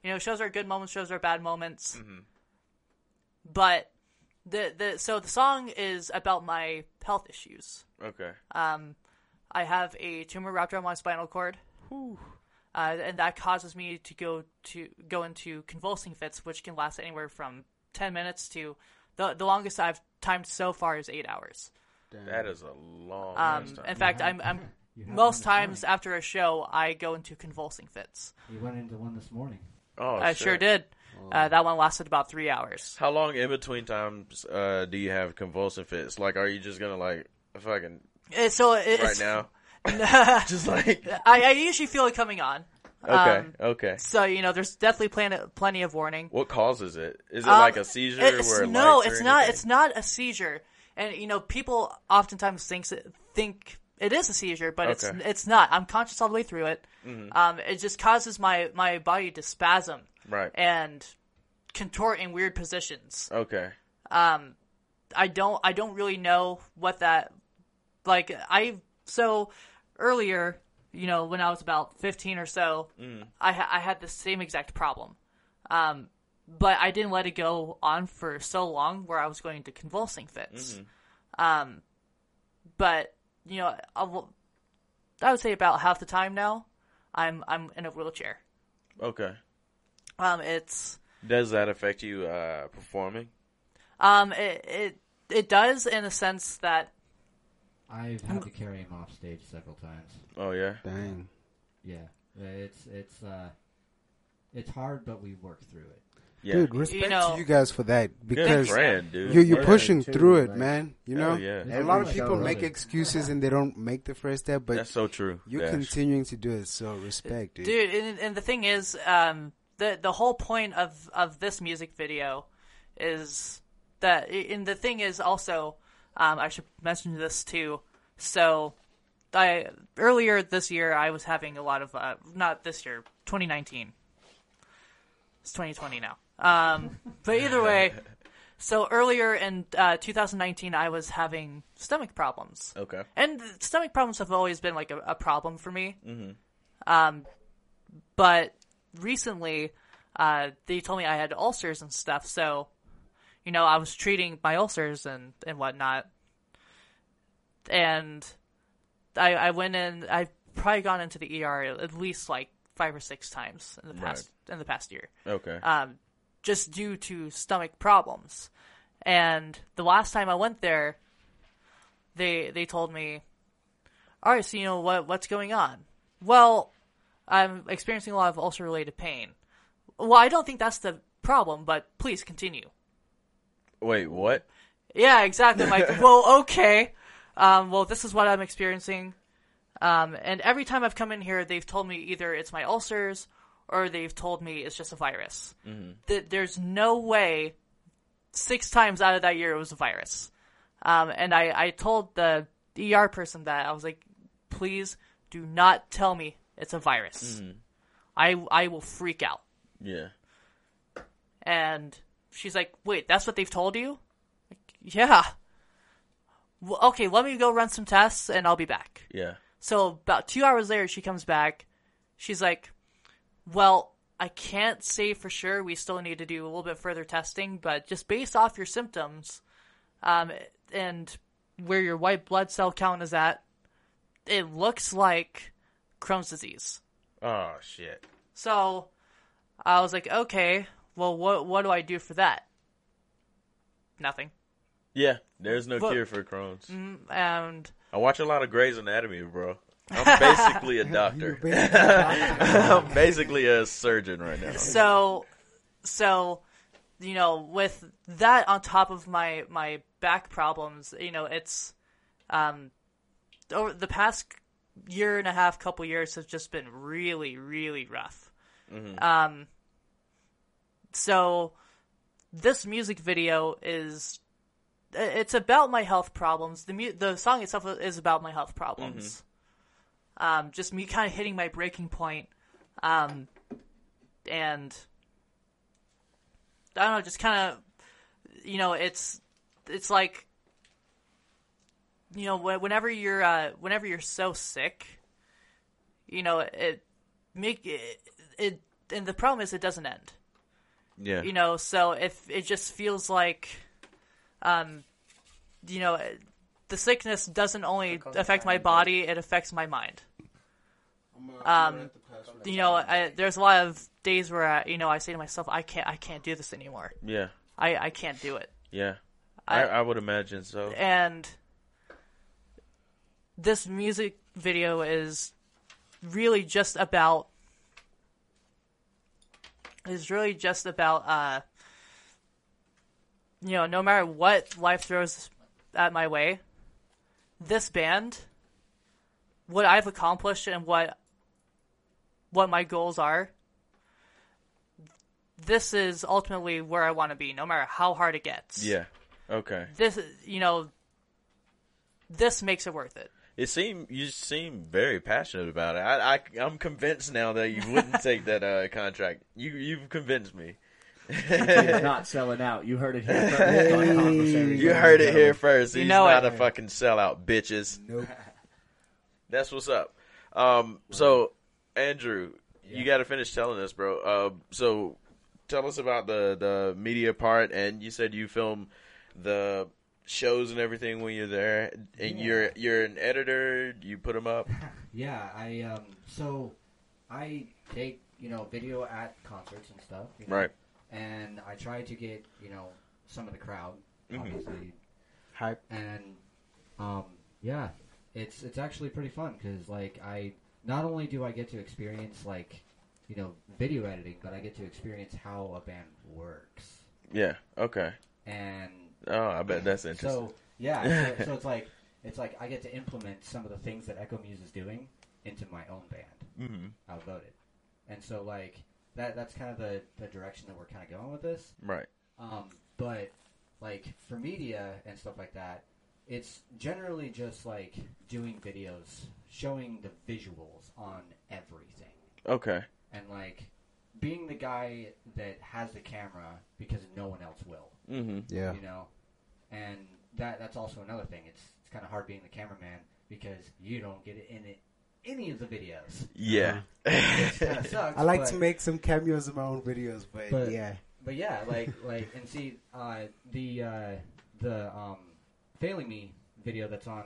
you know, shows our good moments, shows our bad moments. Mm-hmm. But the the so the song is about my health issues. okay. Um, I have a tumor wrapped around my spinal cord, uh, and that causes me to go to go into convulsing fits, which can last anywhere from ten minutes to the the longest I've timed so far is eight hours. That is a long Um, time. in fact, I'm, I'm most one this times after a show I go into convulsing fits. You went into one this morning. oh, I shit. sure did. Uh, that one lasted about three hours. How long in between times uh, do you have convulsive fits? Like, are you just gonna like fucking Uh, So it's, right now? I, Just like I, I usually feel it coming on. Okay, Um, okay. So you know, there's definitely plenty plenty of warning. What causes it? Is it Um, like a seizure? It's, where it no, it's not. It's not a seizure. And you know, people oftentimes thinks it, think it is a seizure, but Okay. Mm-hmm. it's it's not. I'm conscious all the way through it. Um, it just causes my my body to spasm right. and contort in weird positions. Okay. Um, I don't I don't really know what that like I so earlier you know when I was about 15 or so I ha- I had the same exact problem. Um but I didn't let it go on for so long where I was going to convulsing fits. Um but you know I, will- I would say about half the time now I'm I'm in a wheelchair. Okay. um it's Does that affect you uh, performing? um it it it does in a sense that I've had to carry him off stage several times. Oh yeah. Dang. Yeah, it's it's uh, it's hard, but we work through it. Yeah. Dude, respect know- to you guys for that because friend, dude. you're, you're pushing too, through it, like- man. You know, yeah. a lot of people make excuses and they don't make the first step, but That's so true. you're Dash. continuing to do it. So respect, dude. dude and, and the thing is um the the whole point of of this music video is that and the thing is also um i should mention this too so i earlier this year i was having a lot of uh not this year 2019 it's 2020 now um but either way so earlier in uh 2019 i was having stomach problems Okay. and stomach problems have always been like a, a problem for me. Mm-hmm. Um, but recently, uh, they told me I had ulcers and stuff. So, you know, I was treating my ulcers and and whatnot. And I I went in. I've probably gone into the ER at least like five or six times in the past in the past year Okay. um, just due to stomach problems. And the last time I went there, they they told me, "All right, so you know what what's going on?" Well, I'm experiencing a lot of ulcer related pain. Well, I don't think that's the problem, but please continue. Wait, what? Yeah, exactly. I'm like, well, okay. Um, well, this is what I'm experiencing. Um, and every time I've come in here, they've told me either it's my ulcers or they've told me it's just a virus. Th- there's no way six times out of that year it was a virus. Um, and I, I told the ER person that I was like, please do not tell me it's a virus. I, I will freak out. Yeah. And she's like, wait, that's what they've told you? Like, yeah. Well, okay, let me go run some tests and I'll be back. Yeah. So about two hours later, she comes back. She's like, well, I can't say for sure. We still need to do a little bit further testing, but just based off your symptoms, um, and where your white blood cell count is at, it looks like Crohn's disease. Oh shit. So I was like, okay, well, what what do I do for that? Nothing. Yeah. There's no But- cure for Crohn's. And I watch a lot of Grey's Anatomy, bro. I'm basically a doctor. basically a doctor. I'm basically a surgeon right now. so, so, you know, with that on top of my my back problems, you know, it's um over the past year and a half, couple years have just been really, really rough. Um, so this music video is it's about my health problems. The mu- the song itself is about my health problems. Um, just me kind of hitting my breaking point. Um, and I don't know, just kind of, you know, it's it's like, you know, wh- whenever you're uh, whenever you're so sick, you know, it make it, it and the problem is it doesn't end Yeah. you know so if it just feels like um you know the sickness doesn't only affect my body; it affects my mind. Um, You know, I, there's a lot of days where I, you know I say to myself, I can't, I can't do this anymore. Yeah. I, I can't do it. Yeah. I, I- I would imagine so. and this music video is really just about is really just about uh you know no matter what life throws at my way this band what i've accomplished and what what my goals are this is ultimately where i want to be no matter how hard it gets Yeah. Okay. this you know this makes it worth it It seem you seem very passionate about it. I, I I'm convinced now that you wouldn't take that uh, contract. You you've convinced me. He's not selling out. You heard it here first. on Conversaries. You heard it here first. You He's know not it. a fucking sellout, bitches. Nope. That's what's up. Um, so Andrew, you got to finish telling us, bro. Uh, so tell us about the the media part, and you said you film the shows and everything when you're there, and Yeah. you're you're an editor. You put them up. Yeah, I um so I take, you know, video at concerts and stuff. You know, Right. And I try to get, you know, some of the crowd, Mhm. obviously. Hype. And um yeah, it's it's actually pretty fun cuz like I not only do I get to experience like, you know, video editing, but I get to experience how a band works. Yeah. Okay. And Oh, I bet that's interesting. so yeah, so, so it's like it's like I get to implement some of the things that Echo Muse is doing into my own band. hmm outvoted. And so like that that's kind of the, the direction that we're kind of going with this. Right. Um, but like for media and stuff like that, it's generally just like doing videos, showing the visuals on everything, Okay. and like being the guy that has the camera because no one else will, hmm Yeah. you know. And that that's also another thing. It's it's kind of hard being the cameraman because you don't get it in it any of the videos. Yeah. Which kind of sucks. I like but- to make some cameos in my own videos, but, But- yeah. But yeah, like like and see uh, the uh, the um, failing me video that's on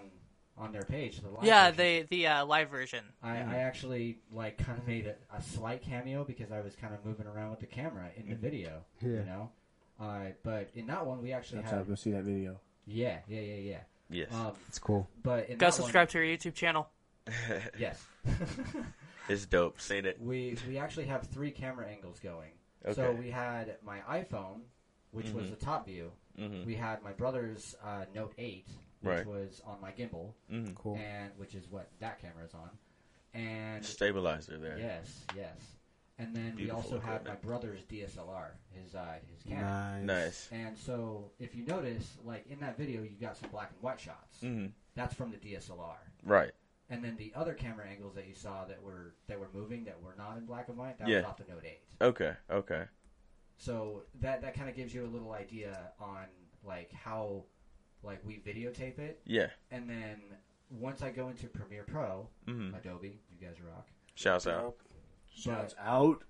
on their page. The live yeah version, the the uh, live version I, I actually like kind of made a, a slight cameo because I was kind of moving around with the camera in the video. Yeah. You know, uh, but in that one we actually That's how had go see that video. yeah yeah yeah yeah. yes. Um, It's cool. but in go that subscribe to our youtube channel yes. it's dope. Seen it. we we actually have three camera angles going. Okay. So we had my iPhone, which was Mhm. the top view. hmm We had my brother's uh, Note 8, which Right. was on my gimbal, hmm Cool. and which is what that camera is on. And Stabilizer there. yes, yes. And then Beautiful we also had my brother's DSLR, his uh, his Canon. Nice. Nice. And so if you notice, like in that video, you got some black and white shots. hmm That's from the DSLR. Right. And then the other camera angles that you saw that were that were moving that were not in black and white, that Yeah. was off the Note 8. Okay. Okay. So that that kind of gives you a little idea on like how like we videotape it, Yeah. and then once I go into Premiere Pro, hmm Adobe, you guys rock. Shouts out. Shouts out.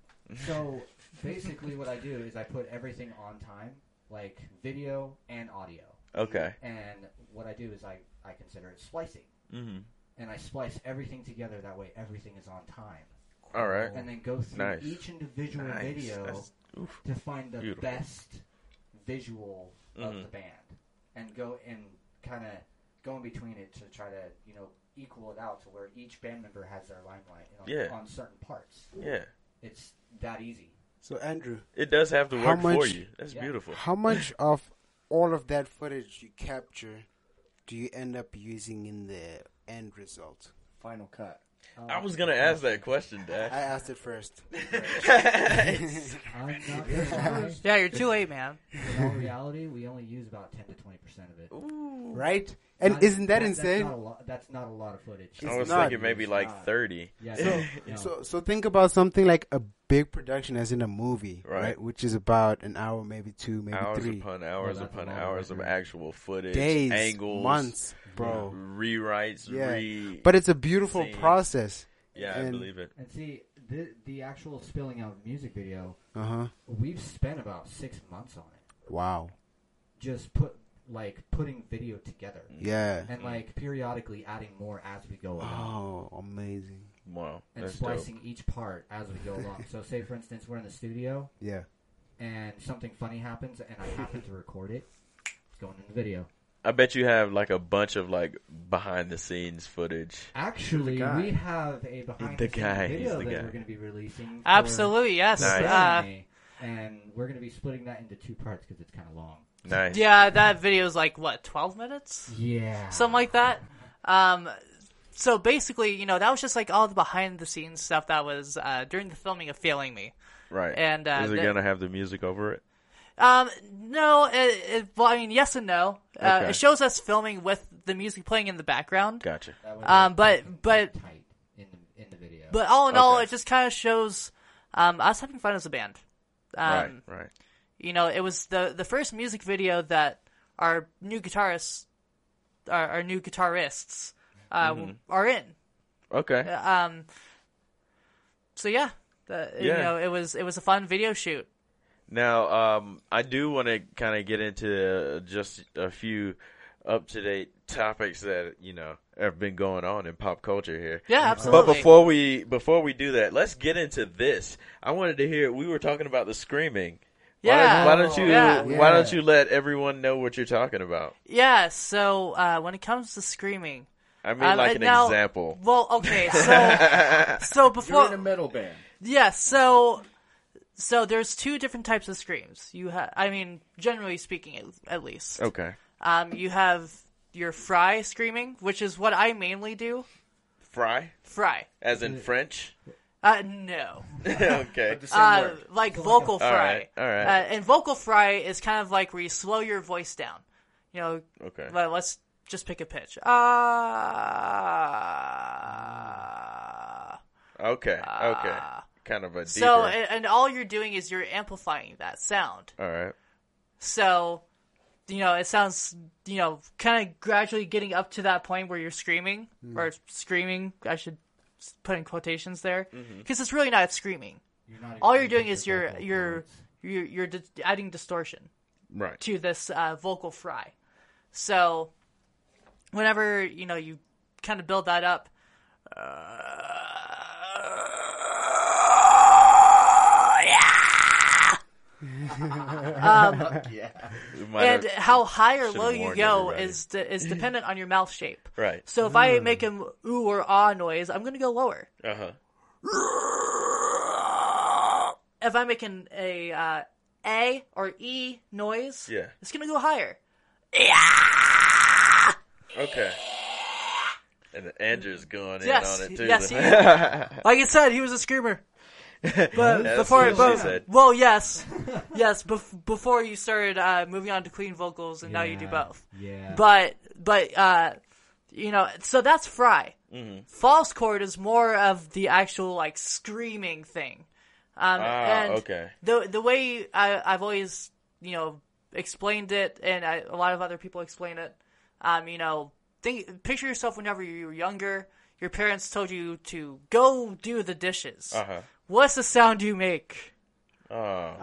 So basically, what I do is I put everything on time, like video and audio, Okay. and what I do is I I consider it splicing, hmm and I splice everything together. That way, everything is on time, All right. and then go through Nice. each individual Nice. video. That's- oof. to find the Beautiful. best visual of Mhm. the band and go and kind of go in between it to try to you know equal it out to where each band member has their limelight on, Yeah. on certain parts. Yeah. It's that easy. So Andrew, It does have to How work for you. That's Yeah. beautiful. how much of all of that footage you capture do you end up using in the end result? Final cut. Uh, I was gonna ask that question, Dad. I asked it first. I'm not gonna lie. yeah you're too late man In all reality, we only use about ten to twenty percent of it. Ooh. Right? And Not- isn't that That's insane? not a lot. That's not a lot of footage. It's I was not. thinking maybe like not. thirty. Yeah. So, no. so, so think about something like a big production, as in a movie, Right. right? Which is about an hour, maybe two, maybe hours three upon hours that's a upon hours of actual footage, days, angles, months, bro. rewrites, Yeah. re. But it's a beautiful Scenes. process. yeah, I and- believe it. and see the the actual spilling out music video. Uh huh. We've spent about six months on it. Wow. just put like putting video together Yeah. and like periodically adding more as we go along. Oh, amazing. Wow, and that's dope. splicing each part as we go along. So, say for instance, we're in the studio Yeah. and something funny happens, and I happen to record it. It's going in the video. I bet you have like a bunch of like behind the scenes footage. Actually, we have a behind The the, scenes guy, video he's the that guy. we're going to be releasing. Absolutely, yes. Nice. Uh, and we're going to be splitting that into two parts because it's kind of long. Nice. yeah, that video is like what, twelve minutes, Yeah, something like that. Um, so basically, you know, that was just like all the behind the scenes stuff that was uh, during the filming of Failing Me. Right. And, uh, is it the- gonna have the music over it? Um, no, it, it, well, I mean, yes and no. Uh, Okay. It shows us filming with the music playing in the background. Gotcha. That Um, but- but- tight in the in the video. But all in all, it just kind of shows um, us having fun as a band. Um, right. Right. You know, it was the the first music video that our new guitarists, our, our new guitarists, uh, Mm-hmm. are in. Okay. Um, so yeah, the, you know, it was it was a fun video shoot. Now, um, I do want to kind of get into just a few up to date topics that you know have been going on in pop culture here. Yeah, absolutely. But before we before we do that, let's get into this. I wanted to hear. We were talking about the screaming. Why Yeah. don't, why don't you Yeah. Why don't you let everyone know what you're talking about? yeah, so uh, when it comes to screaming, I mean, Um, like an now- example. well, okay, so so You're before in a metal band. Yeah, so so there's two different types of screams. You have, I mean, generally speaking, at, at least. Okay. Um, you have your fry screaming, which is what I mainly do. Fry, Fry. as in French. Uh, no. okay. Uh, like vocal fry. right, all right. Uh, and vocal fry is kind of like where you slow your voice down. You know, Okay. let, let's just pick a pitch. Ah. Okay. Okay. Kind of a deeper. So, and, and all you're doing is you're amplifying that sound. All right. So, you know, it sounds, you know, kind of gradually getting up to that point where you're screaming or screaming. I should s- put in quotations there because it's really not screaming. You're not All you're doing the is you're you're you're, you're d- adding distortion Right. to this uh, vocal fry. So, whenever you know you kind of build that up. Yeah. We might and how high or low you go everybody. is de- is dependent on your mouth shape. right. So if I make an ooh or ah noise, I'm gonna go lower. Uh huh. If I'm making a uh, a or e noise, Yeah. it's gonna go higher. Yeah. Okay. And Andrew's going in on it too. yes, then. he- Like I said, he was a screamer. But That's before, what but, well, yes, yes. Bef- before you started uh, moving on to clean vocals, and now you do both. Yeah. But but uh, you know, so that's fry. Mm-hmm. False chord is more of the actual like screaming thing. Um, Ah, and okay. The the way I, I've always you know explained it, and I, a lot of other people explain it. Um, you know, think picture yourself whenever you were younger. Your parents told you to go do the dishes. Uh huh. What's the sound you make? Oh.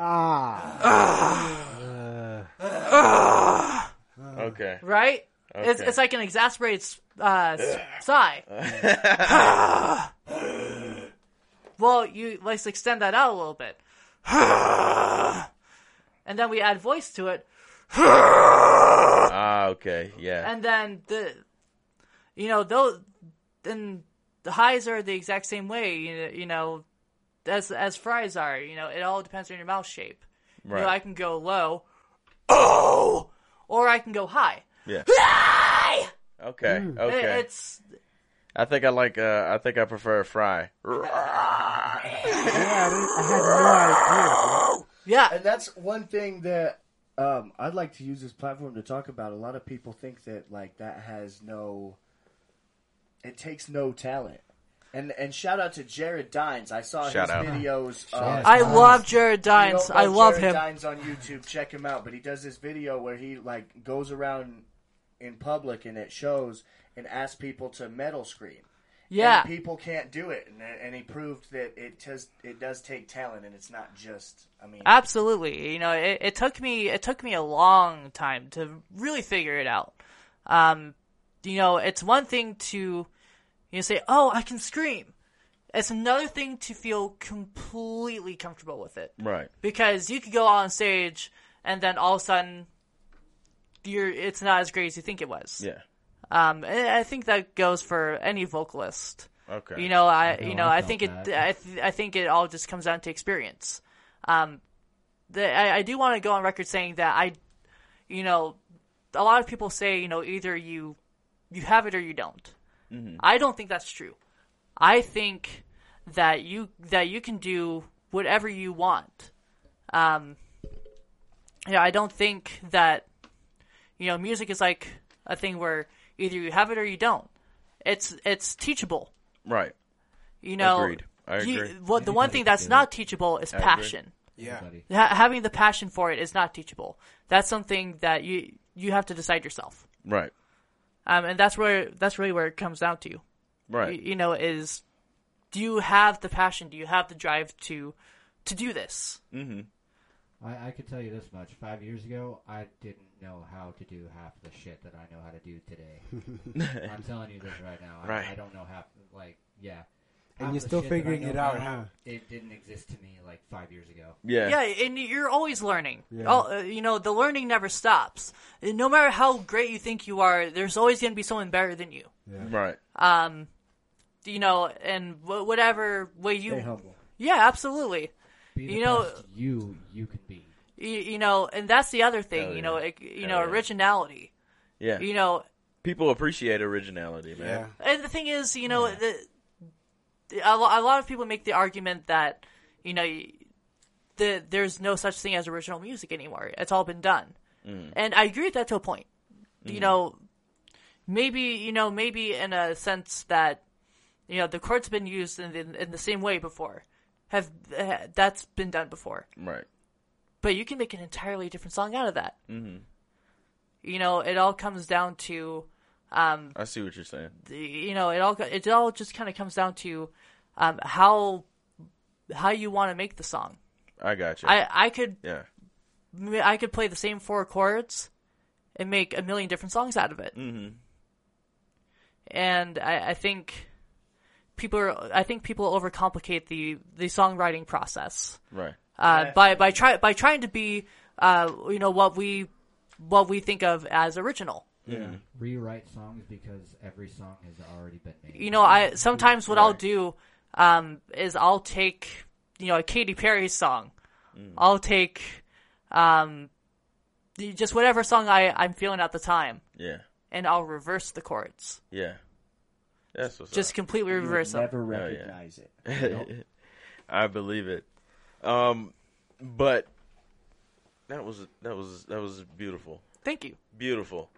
Ah. Okay. Right? It's, Okay. it's like an exasperated uh, sigh. well, you let's extend that out a little bit, and then we add voice to it, Ah. Okay. Yeah. and then the, you know, those, then the highs are the exact same way. You you know, as as fries are. You know, it all depends on your mouth shape. You know, I can go low, oh, or I can go high. Yeah. High! Okay. It- Okay. It's I think I like. Uh, I think I prefer a fry. Yeah, I, didn't, I had no idea. yeah, And that's one thing that um, I'd like to use this platform to talk about. A lot of people think that like that has no, it takes no talent. And and shout out to Jared Dines. I saw Shout his out. videos. Uh. I love Jared you Dines. don't know I love Jared him. Dines on YouTube. Check him out. But he does this video where he like goes around in public and it shows and asks people to metal scream. Yeah. and people can't do it, and, and he proved that it does it does take talent, and it's not just. I mean, Absolutely. You know, it, it took me it took me a long time to really figure it out. Um, you know, it's one thing to you say, "Oh, I can scream." It's another thing to feel completely comfortable with it Right. because you could go on stage and then all of a sudden you're it's not as great as you think it was. Yeah. Um, and I think that goes for any vocalist. Okay. You know, I know, you know I I think it. I, th- I think it all just comes down to experience. Um, the, I, I do want to go on record saying that I, you know, a lot of people say you know either you you have it or you don't. I don't think that's true. I think that you that you can do whatever you want. Um, yeah, I don't think that you know music is like a thing where either you have it or you don't. It's it's teachable. right. You know, Agreed. I you- agree. what the one thing that's not teachable is agree. passion. Yeah. Ha- having the passion for it is not teachable. That's something that you you have to decide yourself. Right. Um, and that's where that's really where it comes down to. Right. You, you know, is do you have the passion? Do you have the drive to to do this? Mm-hmm. I, I can tell you this much. Five years ago, I didn't know how to do half the shit that I know how to do today. I'm telling you this right now. I, Right. I don't know half. Like, yeah. And you're still shit that I figuring it out, huh? It didn't exist to me like five years ago. Yeah. Yeah, and you're always learning. Yeah. All- uh, you know, the learning never stops. And No matter how great you think you are, there's always going to be someone better than you. Right. Um, you know, and wh- whatever way you, stay humble. yeah, absolutely. Be the You know- best you you can be. You, you know, and that's the other thing. Hell You know, yeah. it, you Hell know, yeah. originality. Yeah. You know, People appreciate originality, Yeah. man. and the thing is, you know, the, a, lot of people make the argument that you know, the there's no such thing as original music anymore. It's all been done, and I agree with that to a point. You know, maybe you know, maybe in a sense that you know the chords been used in the, in the same way before. Have uh, that's been done before? Right. but you can make an entirely different song out of that. Mm-hmm. You know, it all comes down to, um, I see what you're saying. you know, it all it all just kind of comes down to um, how how you want to make the song. I got you. I I could yeah. I could play the same four chords and make a million different songs out of it. Mm-hmm. And I, I think people are I think people overcomplicate the the songwriting process. Right. uh, Yeah. by by try by trying to be uh, you know what we what we think of as original. Yeah. Rewrite songs because every song has already been made. You know, I sometimes what I'll do um, is I'll take you know a Katy Perry song, I'll take um, just whatever song I I'm feeling at the time, Yeah. and I'll reverse the chords, Yeah. That's what's just completely reverse them. never yeah. recognize it. up. I believe it. Um, but that was that was that was beautiful. Thank you. Beautiful.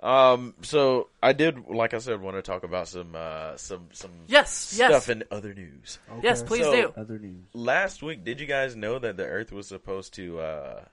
Um, so I did, like I said, want to talk about some uh, some some Yes, stuff yes, in other news. yes. Please So- do. Other news. Last week, did you guys know that the Earth was supposed to uh,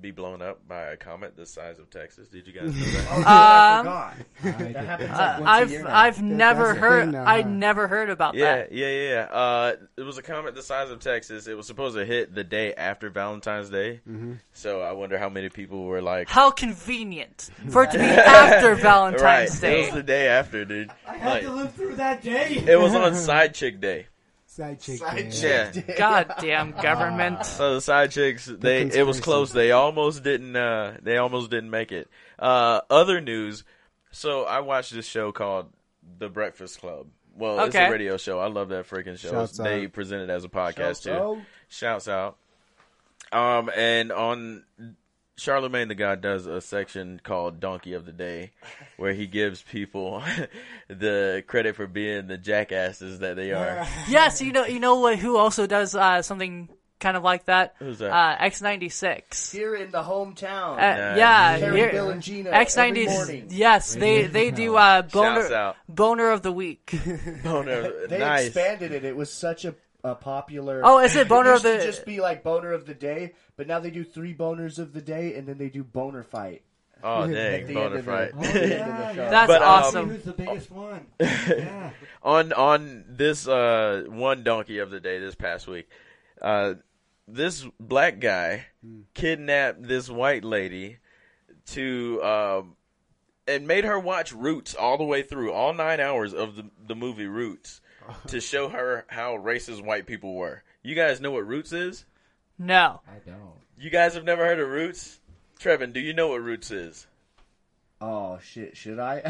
be blown up by a comet the size of Texas? Did you guys know that? Oh, dude, I Um, forgot. I That did- happens like once a I've year now. I've never heard now, I huh? never heard about Yeah, that. yeah, yeah, yeah. Uh, it was a comet the size of Texas. It was supposed to hit the day after Valentine's Day. Mm-hmm. So I wonder how many people were like, How convenient for it to be after right? Valentine's It Day. was the day after, dude. I had like, to live through that day. it was on Side Chick Day. Side chick. Side yeah. Yeah. chick. Goddamn government. So the side chicks, they it was conspiracy. close. They almost didn't. Uh, they almost didn't make it. Uh, other news. So I watched this show called The Breakfast Club. Well, it's a radio show. I love that freaking show. Shouts they out. present it as a podcast too. So, Shouts out. Um, and on Charlemagne the God does a section called Donkey of the Day, where he gives people the credit for being the jackasses that they are. Yes, you know you know what who also does uh, something kind of like that? Who's that? Uh, X96. here in the hometown. Uh, Nice. yeah, Kerry, here- Bill, and Gina. X90. Yes, they they do uh, boner boner of the week. Boner, They nice. expanded it. It was such a, a popular. Oh, is it boner used of the- to just be like boner of the day, but now they do three boners of the day, and then they do boner fight. Oh dang, At the end of the- fight. Oh, the end of the yeah, That's But, um, awesome. Who's the biggest one? Yeah. on on this uh one donkey of the day this past week, uh this black guy kidnapped this white lady to um and made her watch Roots all the way through, all nine hours of the the movie Roots, to show her how racist white people were. You guys know what Roots is? No. I don't. You guys have never heard of Roots? Trevin, do you know what Roots is? Oh shit! Should I?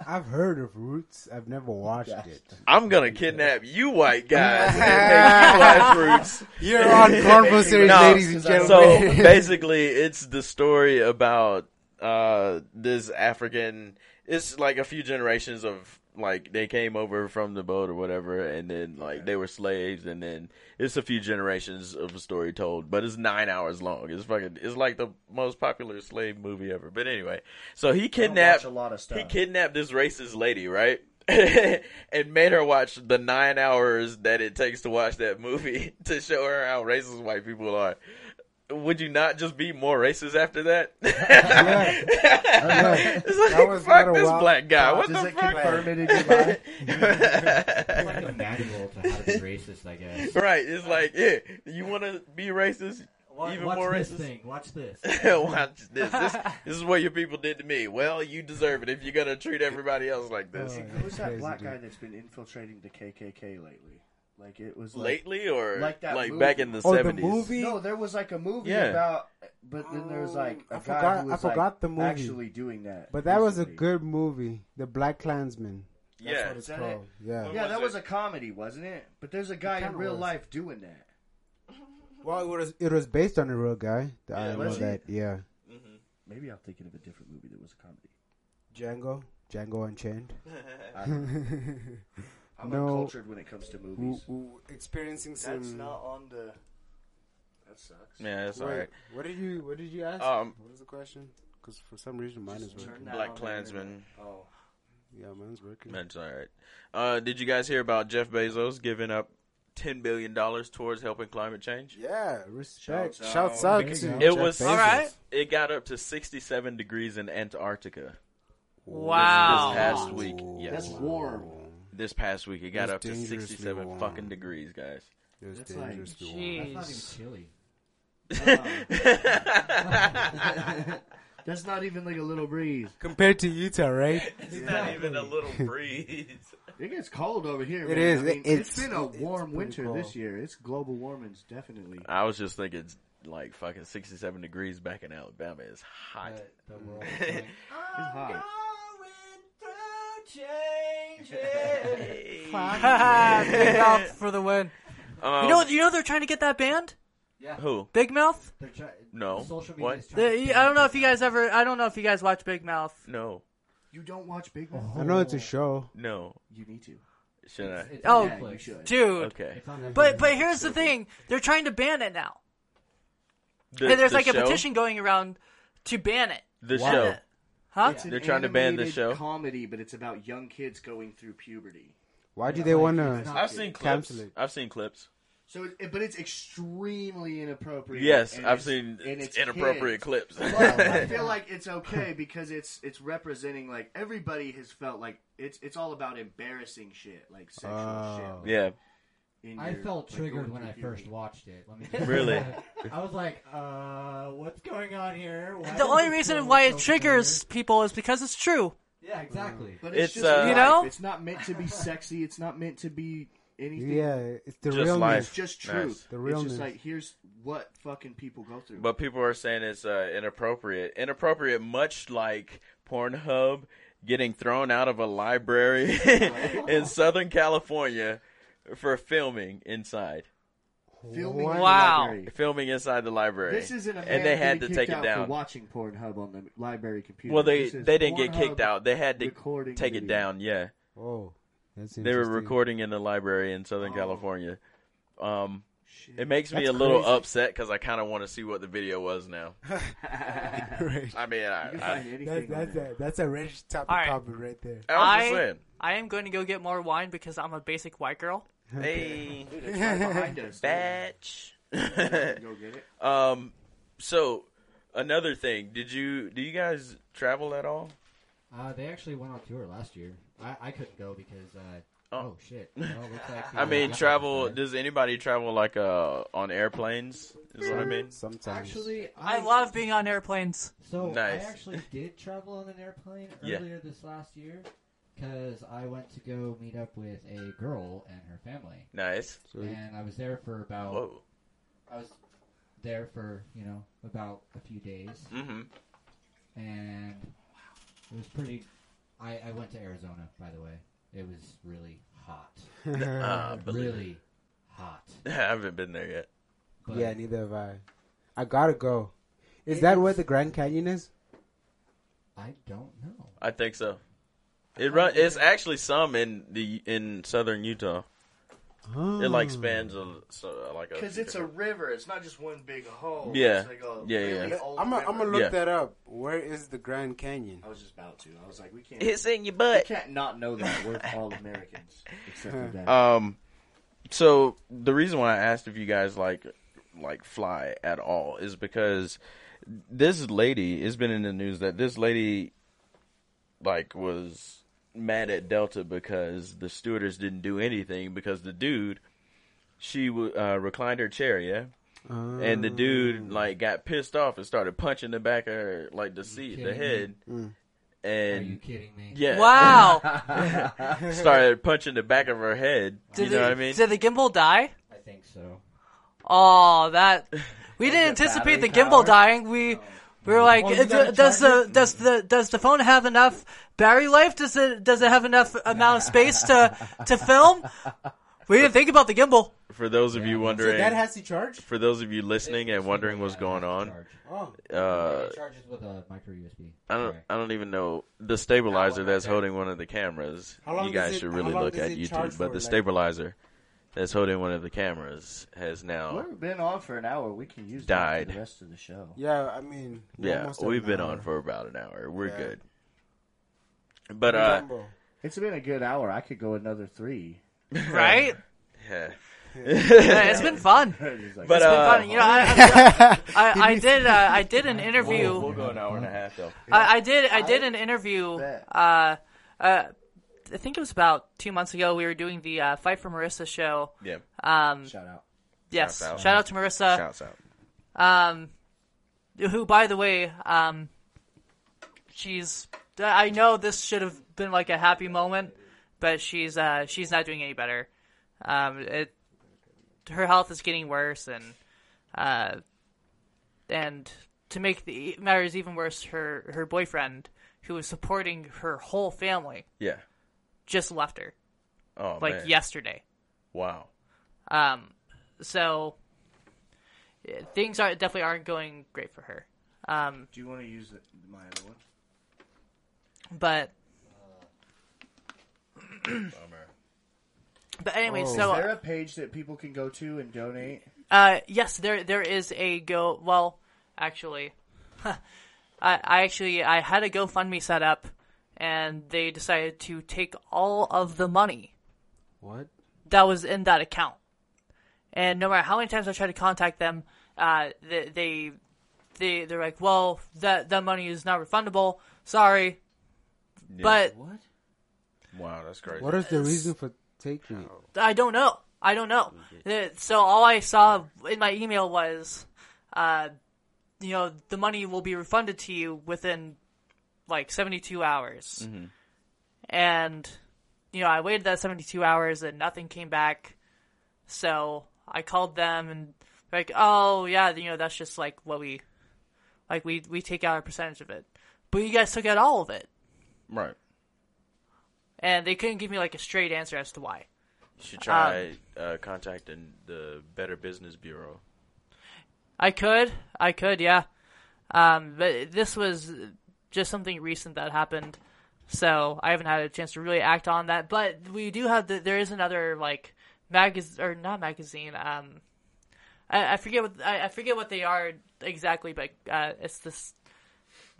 I've heard of Roots. I've never watched Yes. it. I'm gonna kidnap you white guys and make you watch Roots. You're on Cornball Series, No, ladies and so So basically, it's the story about uh, this African. It's like a few generations of like they came over from the boat or whatever, and then like they were slaves, and then it's a few generations of a story told. But it's nine hours long. It's fucking. It's like the most popular slave movie ever. But anyway, so he kidnapped a lot of stuff. he kidnapped this racist lady, right? and made her watch the nine hours that it takes to watch that movie to show her how racist white people are. Would you not just be more racist after that? it's like, That was fuck this wild- black guy. What Does the it fuck? confirm it in your mind? It's like a manual to how to be racist, I guess. right. It's like, yeah, you want to be racist? Wa- Even watch more this racist? thing. Watch this. Watch this. this. This is what your people did to me. Well, you deserve it if you're gonna treat everybody else like this. Oh, Who's that black dude. guy that's been infiltrating the KKK lately? Like it was like, Lately, or Like that movie. back in the Oh, the seventies? movie? No, there was like a movie Yeah. about, but then there was like a oh, I guy forgot- who I was forgot like the movie. actually doing that. But that was a recently. good movie, The Black Klansman. That's Yeah. what it's Is that called. Yeah. Yeah, was that it? was a comedy, wasn't it? But there's a guy in kinda real was. life doing that. Well, it was it was based on a real guy. I know was it? that. Yeah. Mm-hmm. Maybe I'm thinking of a different movie that was a comedy. Django, Django Unchained. I don't know. I'm No. uncultured when it comes to Who, movies. who experiencing some. That's not on the. That sucks. Yeah, that's Wait, alright. What did you What did you ask? Um, what was the question? Because for some reason mine is working. Black on Klansman. Oh, Yeah, mine's working. That's all right. Uh, did you guys hear about Jeff Bezos giving up ten billion dollars towards helping climate change? Yeah, respect. Shouts Shouts out. out, to you go. It Jeff was- Bezos. All right. It got up to sixty-seven degrees in Antarctica Wow. this past week. Yes, That's warm. This past week it got That's up to sixty-seven warm. fucking degrees, guys. It was That's like- dangerous. warm. Jeez. That's not even chilly. that's not even like a little breeze. Compared to Utah, right? It's not even a little breeze. It gets cold over here. It man. is. I mean, It's- it's been a warm winter cold. this year. It's global warming, definitely. I was just thinking, like fucking sixty-seven degrees back in Alabama is hot. The, the world is going, It's hot. Big Mouth for the win. Um, You know, you know they're trying to get that banned. yeah. who? Big Mouth. They're try- No. Social media What? is trying The, I don't know if you guys ever. I don't know if you guys watch Big Mouth. No, You don't watch Big Mouth? I know it's a show. no. You need to. Should I? It's, it's Oh, Yeah, you should. Dude. Okay. It's on Netflix. But but here's the thing: they're trying to ban it now, The, and there's the like a petition going around to ban it. The Wow. show. Huh? It's an They're trying to ban the animated show? comedy, but it's about young kids going through puberty. Why do they want it's to? not- I've seen clips. Cancel it. I've seen clips. So, it, but it's extremely inappropriate. Yes, and I've it's- seen and it's inappropriate kids. clips. But I feel like it's okay because it's it's representing like everybody has felt like it's it's all about embarrassing shit like sexual Oh. shit. yeah. In I your, felt like, triggered when I puberty. first watched it. Let me just Really? I was like, uh, what's going on here? Why The does only it reason feel why it so triggers people is because it's true. familiar? Yeah, exactly. But it's, It's, just uh, life. You know? it's not meant to be sexy. It's not meant to be anything. Yeah, it's the Just realness. life. It's just truth. Nice. The It's realness. just like here's what fucking people go through. But people are saying it's uh, inappropriate. Inappropriate, much like Pornhub getting thrown out of a library in Southern California for filming inside. Filming the Wow. library. Filming inside the library. This isn't a man and they had to take kicked it down. for watching Pornhub on the library computer. Well, they they didn't get kicked out. They had to recording take it down. Yeah, Oh, that's they were recording in the library in Southern Oh. California. Um, Shit. it makes me That's a little crazy. upset because I kind of want to see what the video was now. right. I mean, I, I, find anything That's that's a that's a rich topic All right. topic right there. I I- I am going to go get more wine because I'm a basic white girl. Hey, Dude, it's right behind us. batch. Go get it. Um, so another thing, did you do you guys travel at all? Uh, they actually went on tour last year. I, I couldn't go because. Uh, Oh. oh. shit! Well, like, I mean, travel. Does anybody travel like uh on airplanes? Is what I mean. Sometimes. Actually, I love being on airplanes. So Nice. I actually did travel on an airplane Yeah. earlier this last year because I went to go meet up with a girl and her family, Nice. Sweet. and I was there for about. Whoa. I was there for you know about a few days, Mm-hmm. and it was pretty. I, I went to Arizona, by the way. It was really hot, Uh, believe really hot. I haven't been there yet. But yeah, neither have I. I gotta go. Is that where the Grand Canyon is? I don't know. I think so. It run. It's actually some in the in southern Utah. It like spans a so, like a. Because it's a river. It's not just one big hole. Yeah. It's like a Yeah, yeah, really yeah. I'm gonna river. look Yeah. that up. Where is the Grand Canyon? I was just about to. I was like, we can't. It's in your we butt. can't not know that. We're all Americans, except for that. Um, so the reason why I asked if you guys like like fly at all is because this lady has been in the news that this lady like was mad at Delta because the stewardess didn't do anything because the dude she uh, reclined her chair, yeah. And the dude like got pissed off and started punching the back of her, like the seat, the head, Mm. Are you and kidding me? yeah, Wow. started punching the back of her head. Did you know the, what I mean? Did the gimbal die? I think so. Oh, that we didn't anticipate the battery gimbal dying. We we were like, Well, you gotta does the does the does the phone have enough battery life? Does it does it have enough amount of space to to film? We didn't think about the gimbal. For those of you So wondering, that has to charge? for those of you listening and wondering what's going on, Oh. uh, it charges with a micro USB. I don't, I don't even know the stabilizer that's holding one of the cameras. How long You does guys it- should how really long look does at it charge YouTube. But the like- stabilizer that's holding one of the cameras has now, We've been on for an hour. We can use Died. that for the rest of the show. Yeah, I mean, we're yeah, almost at we've an been hour. on for about an hour. We're Yeah. good. But uh, It's been a good hour. I could go another three. Right? yeah. Yeah, it's been fun. It's like- But It's been uh, fun. You know, I, I, I, I did uh, I did an we'll, interview. we'll go an hour and a half though. I, I did I did an interview. Uh, uh, I think it was about two months ago. We were doing the uh, Fight for Marissa show. Yeah, Um, Shout out. yes, Shouts out. shout out to Marissa. shouts out. Um, who, by the way, um, she's. I know this should have been like a happy moment, but she's uh she's not doing any better. Um, it her health is getting worse, and uh, and to make the matters even worse, her her boyfriend, who was supporting her whole family, Yeah. just left her Oh like man. yesterday. Wow. Um, so things are definitely aren't going great for her. Um, Do you want to use the, my other one? But Bummer. but anyway, Oh. so Is there a page that people can go to and donate? uh, yes, there there is a go. Well, actually, I I actually I had a GoFundMe set up, and they decided to take all of the money What? that was in that account. And no matter how many times I tried to contact them, uh, they, they, they, they're like, well, that, that money is not refundable. Sorry. Yeah. But What? wow, that's crazy. What is the reason for taking it? I don't know. I don't know. So all I saw in my email was, uh, you know, the money will be refunded to you within like 72 hours. And, you know, I waited that 72 hours and nothing came back. So I called them and like, oh yeah, you know, that's just like what we, like we, we take out a percentage of it. But you guys took out all of it. Right. And they couldn't give me like a straight answer as to why. You should try uh, contacting the Better Business Bureau. I could, I could, yeah. Um, but this was just something recent that happened, so I haven't had a chance to really act on that. But we do have the, there is another like magazine or not magazine. Um, I, I forget what I, I forget what they are exactly, but uh, it's this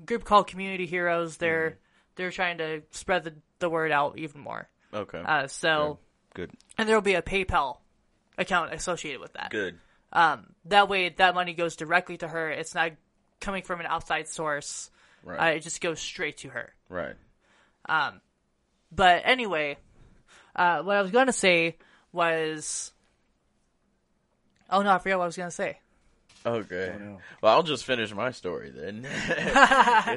group called Community Heroes. They're they're trying to spread the, the word out even more. Okay. Uh, so Good. and there will be a PayPal account associated with that. Good. Um, that way, that money goes directly to her. It's not coming from an outside source, Right. uh, it just goes straight to her. right. Um, but anyway, uh, what I was going to say was, oh no, I forgot what I was going to say. Okay. Oh, no. Well, I'll just finish my story then.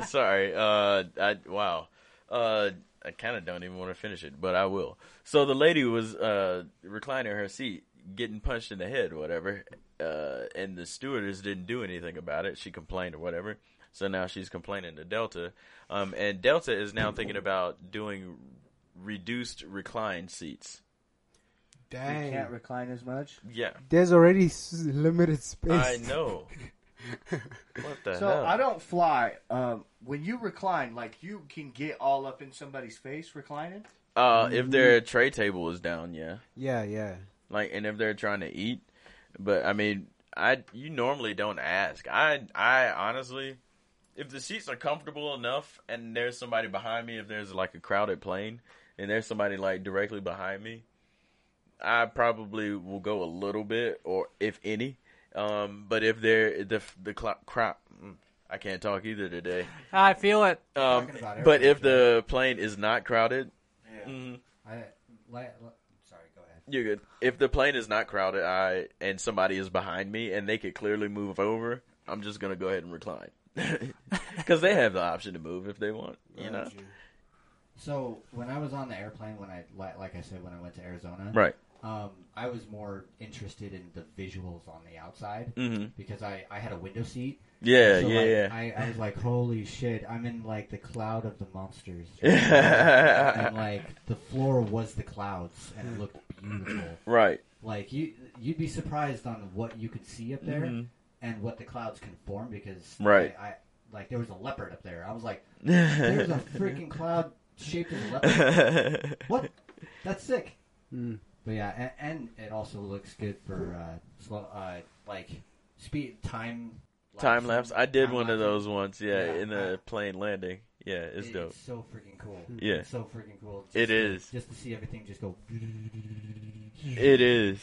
Sorry. Uh, I wow. Uh, I kind of don't even want to finish it, but I will. So the lady was uh reclining in her seat, getting punched in the head, or whatever. Uh, and the stewardess didn't do anything about it. She complained or whatever. So now she's complaining to Delta. Um, and Delta is now thinking about doing reduced recline seats. You can't recline as much. Yeah, There's already s- limited space. I know. what the So hell? I don't fly. Um, when you recline, like you can get all up in somebody's face reclining. Uh, if their tray table is down, yeah. Yeah, yeah. Like, and if they're trying to eat, but I mean, I you normally don't ask. I I honestly, if the seats are comfortable enough and there's somebody behind me, if there's like a crowded plane and there's somebody like directly behind me, I probably will go a little bit or if any. Um, but if they're the the cl- crowd, I can't talk either today. I feel it. Um, but if the plane is not crowded, mhm, I, la, la, sorry, go ahead. You're good. If the plane is not crowded, I and somebody is behind me and they could clearly move over, I'm just gonna go ahead and recline because they have the option to move if they want. You know, So when I was on the airplane, when I like I said, when I went to Arizona, right? Um, I was more interested in the visuals on the outside hmm because I, I had a window seat. Yeah, So, yeah, like, yeah. I, I was like, holy shit! I'm in like the cloud of the monsters, yeah. and like the floor was the clouds, and it looked beautiful. right. Like you, you'd be surprised on what you could see up there Mhm. and what the clouds can form because Right. I, I like there was a leopard up there. I was like, there's a freaking cloud shaped as a leopard. What? That's sick. Mm. But yeah, and, and it also looks good for uh, slow, uh, like speed time. Time lapse. I did Time one of those once. Yeah, Yeah, in the plane landing. Yeah, it's It- dope. It's so freaking cool. Yeah. It's so freaking cool. Just It to- is. just to see everything just go. It is.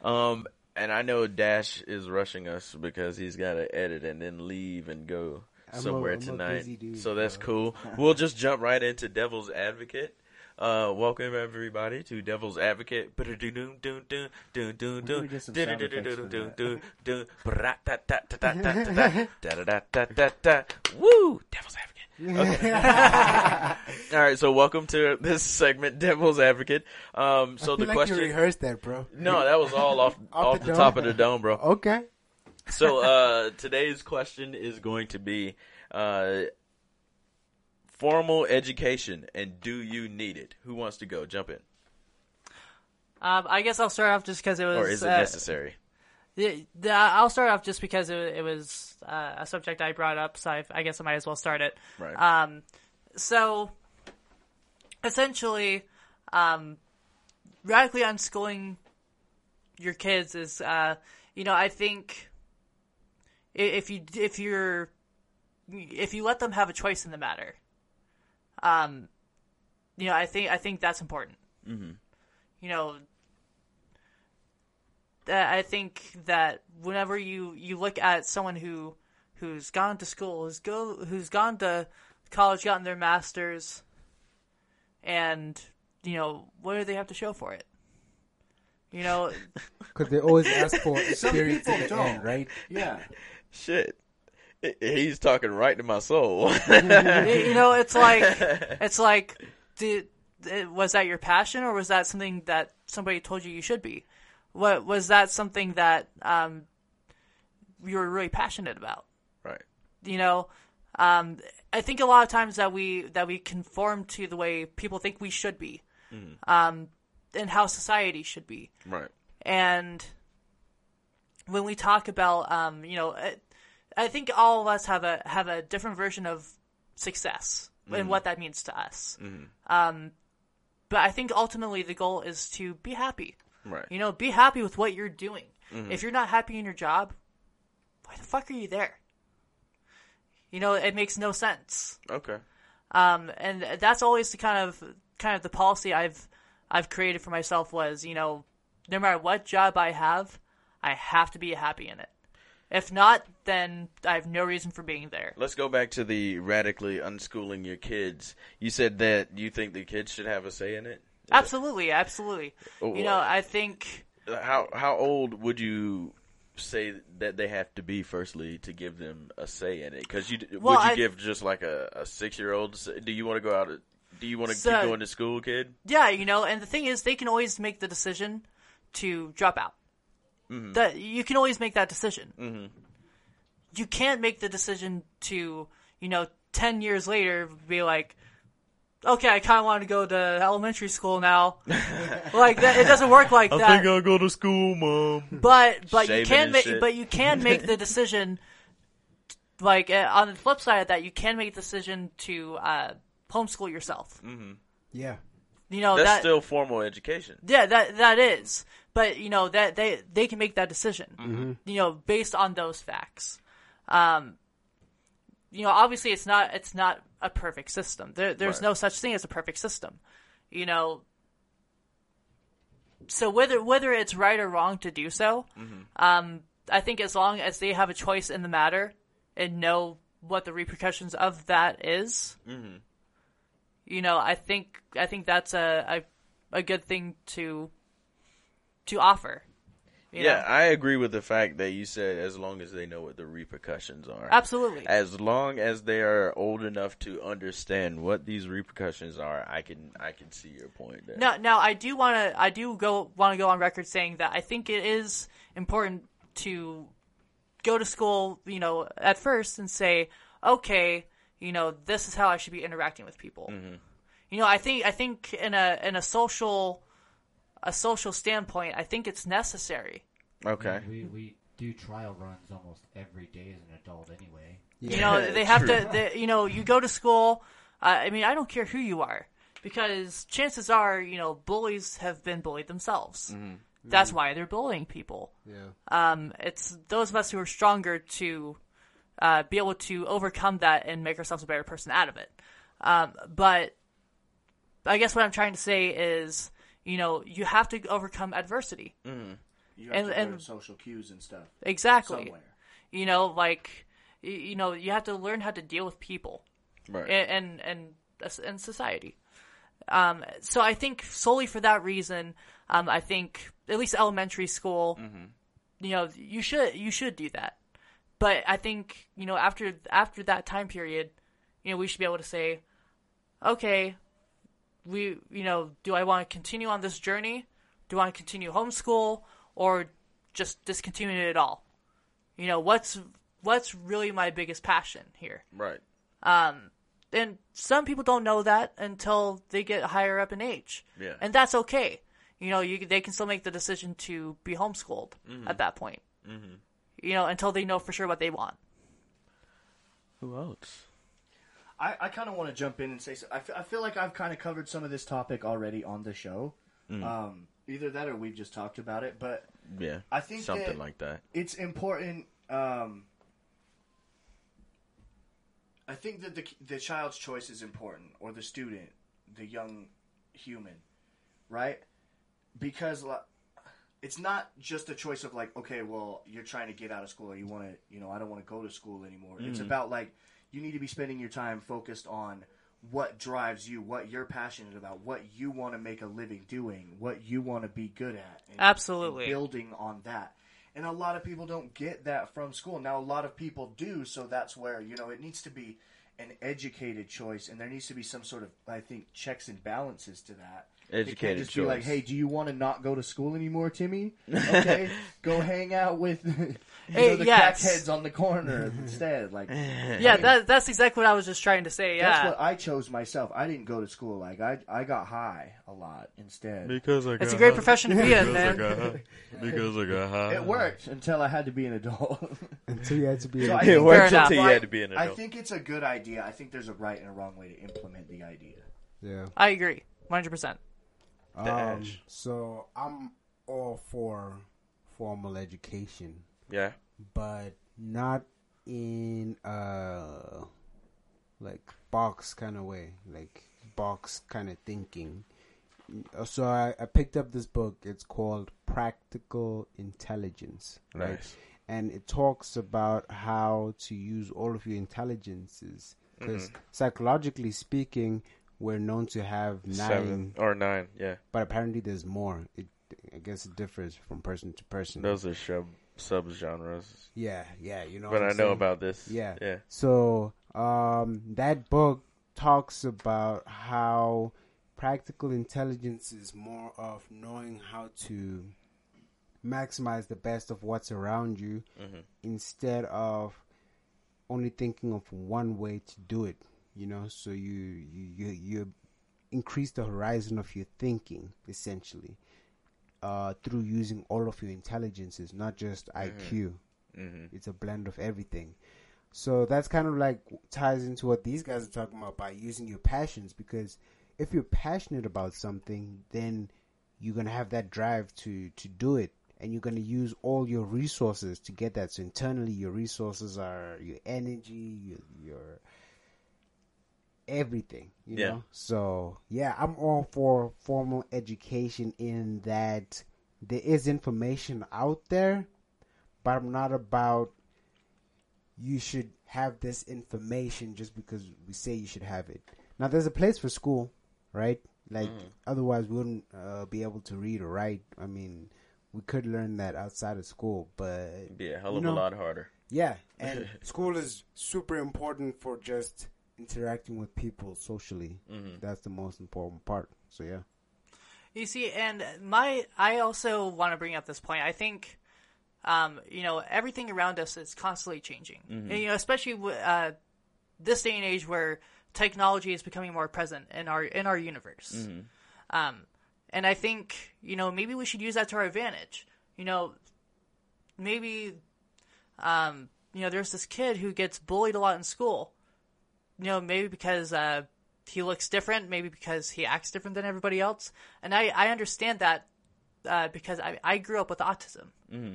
Um, and I know Dash is rushing us because he's got to edit and then leave and go I'm a- somewhere I'm a tonight. busy dude, so that's bro. cool. We'll just jump right into Devil's Advocate. Uh, welcome everybody to Devil's Advocate. We need get some sound effects Woo! Devil's Advocate. All right, so welcome to this segment, Devil's Advocate. Um, so I feel the like question. you rehearsed that, bro. No, that was all off Off off the the, top of the dome, bro. Okay. So uh, today's question is going to be uh, formal education, and do you need it? Who wants to go? Jump in, Um, I guess I'll start off just because it was. or is it uh, necessary? the, the, I'll start off just because it, it was uh, a subject I brought up, so I, I guess I might as well start it. Right. Um, so essentially, um, radically unschooling your kids is, uh, you know, I think if you if you're if you let them have a choice in the matter, um, you know, I think I think that's important. Mm-hmm. You know, that I think that whenever you you look at someone who who's gone to school, who's go who's gone to college, gotten their masters, and you know what do they have to show for it? You know, Because they always ask for Some experience people at the don't. end, right? Yeah. Shit, I- he's talking right to my soul. you know, it's like it's like, did, was that your passion, or was that something that somebody told you you should be? What was that something that um, you were really passionate about? right. you know um, i think a lot of times that we that we conform to the way people think we should be um, and how society should be Right. and when we talk about um, you know I, think all of us have a have a different version of success and what that means to us. Um, but i think ultimately the goal is to be happy. Right. you know be happy with what you're doing. If you're not happy in your job why the fuck are you there? You know it makes no sense. Okay. um, and that's always the kind of kind of the policy I've I've created for myself was you know no matter what job I have I have to be happy in it If not, then I have no reason for being there. Let's go back to the radically unschooling your kids. You said that you think the kids should have a say in it. Is Absolutely, absolutely. Oh, You know, uh, I think uh, how how old would you say that they have to be firstly to give them a say in it? Because you Well, would you I- give just like a, a six year old? Do you want to go out? Do you want to So- keep going to school, kid? Yeah, you know, and the thing is, they can always make the decision to drop out. That you can always make that decision. Mm-hmm. You can't make the decision to, you know, ten years later be like, okay, I kind of want to go to elementary school now. like that, it doesn't work like that. I think I'll go to school, mom. but but you can and make but you can make the decision. Like uh, on the flip side of that, you can make the decision to uh, homeschool yourself. Yeah. You know That's that still formal education. Yeah, that that is. But you know that they they can make that decision. Mm-hmm. You know, based on those facts. Um, you know, obviously it's not it's not a perfect system. There there's Right. no such thing as a perfect system. You know. So whether whether it's right or wrong to do so, Mm-hmm. um, I think as long as they have a choice in the matter and know what the repercussions of that is, Mm-hmm. You know, I think I think that's a a, a good thing to to offer. Yeah, know? I agree with the fact that you said as long as they know what the repercussions are. absolutely. As long as they are old enough to understand what these repercussions are, I can I can see your point there. Now, now I do want to I do go want to go on record saying that I think it is important to go to school, you know, at first and say, okay, you know, this is how I should be interacting with people. You know, I think I think in a in a social a social standpoint, I think it's necessary. Okay. We we do trial runs almost every day as an adult anyway. You know, they have to. They, you know, you go to school. Uh, I mean, I don't care who you are, because chances are, you know, bullies have been bullied themselves. That's why they're bullying people. Yeah. Um, it's those of us who are stronger to uh, be able to overcome that and make ourselves a better person out of it. Um, but I guess what I'm trying to say is, you know, you have to overcome adversity. You have And- to and- learn social cues and stuff Exactly. somewhere. You know, like you know, you have to learn how to deal with people. Right. and and and society. Um, so I think solely for that reason, um, I think at least elementary school, you know, you should you should do that. But I think you know after after that time period, you know, we should be able to say, okay, we you know, do I want to continue on this journey? Do I want to continue homeschool or just discontinue it all? You know, what's what's really my biggest passion here? right. Um, and some people don't know that until they get higher up in age. Yeah. And that's okay. You know, you they can still make the decision to be homeschooled Mm-hmm. at that point. You know, until they know for sure what they want. Who else? I, I kind of want to jump in and say so. I I feel like I've kind of covered some of this topic already on the show. Mm. Um, either that or we've just talked about it. But Yeah. I think something that- like that. it's important. Um, I think that the the child's choice is important, or the student, the young human, right? Because li- it's not just a choice of like, okay, well, you're trying to get out of school, or you want to, you know, I don't want to go to school anymore. It's mm-hmm. about like you need to be spending your time focused on what drives you, what you're passionate about, what you want to make a living doing, what you want to be good at. and- Absolutely. and building on that. And a lot of people don't get that from school. Now, a lot of people do, so that's where, you know, it needs to be an educated choice, and there needs to be some sort of, I think, checks and balances to that. It can't Educated just be like, hey, do you want to not go to school anymore, Timmy? Okay, go hang out with you Hey, know, the yes. crackheads on the corner instead. Like, Yeah, that that's exactly what I was just trying to say. that's what I chose myself. I didn't go to school. Like, I I got high a lot instead. Because I It's a great profession to be in, man. because I got high. It worked until I had to be an adult. Until you had to be. So a- I It worked enough. until you had to be an adult. I think it's a good idea. I think there's a right and a wrong way to implement the idea. yeah. I agree. 100%. Um, Dash. so I'm all for formal education, yeah. but not in a like box kind of way, like box kind of thinking. So I, I picked up this book. It's called Practical Intelligence, right? And it talks about how to use all of your intelligences. Because psychologically speaking, we're known to have nine, Seven or nine. Yeah, but apparently there's more. It, I guess it differs from person to person. those are sub sub genres. Yeah, yeah, you know. But I know saying? about this. Yeah. yeah. So um, that book talks about how practical intelligence is more of knowing how to maximize the best of what's around you instead of only thinking of one way to do it. You know, so you you you, you increase the horizon of your thinking essentially uh, through using all of your intelligences, not just IQ. It's a blend of everything. So that's kind of like ties into what these guys are talking about by using your passions because if you're passionate about something, then you're gonna have that drive to to do it, and you're gonna use all your resources to get that. So internally, your resources are your energy, your, your everything. You Yeah. know. So yeah, I'm all for formal education in that there is information out there, but I'm not about you should have this information just because we say you should have it. Now, there's a place for school, right? Like, otherwise, we wouldn't uh, be able to read or write. I mean, we could learn that outside of school, but It'd be a hell You of know- a lot harder. yeah, and school is super important for just interacting with people socially. That's the most important part. So yeah, You see, and my I also want to bring up this point. I think, um, you know, everything around us is constantly changing. And, you know, especially uh, this day and age where technology is becoming more present in our in our universe. Um, and I think you know maybe we should use that to our advantage. You know, maybe, um, you know, there's this kid who gets bullied a lot in school. You know, maybe because uh, he looks different, maybe because he acts different than everybody else. And I, I understand that uh, because I, I grew up with autism. Mm-hmm.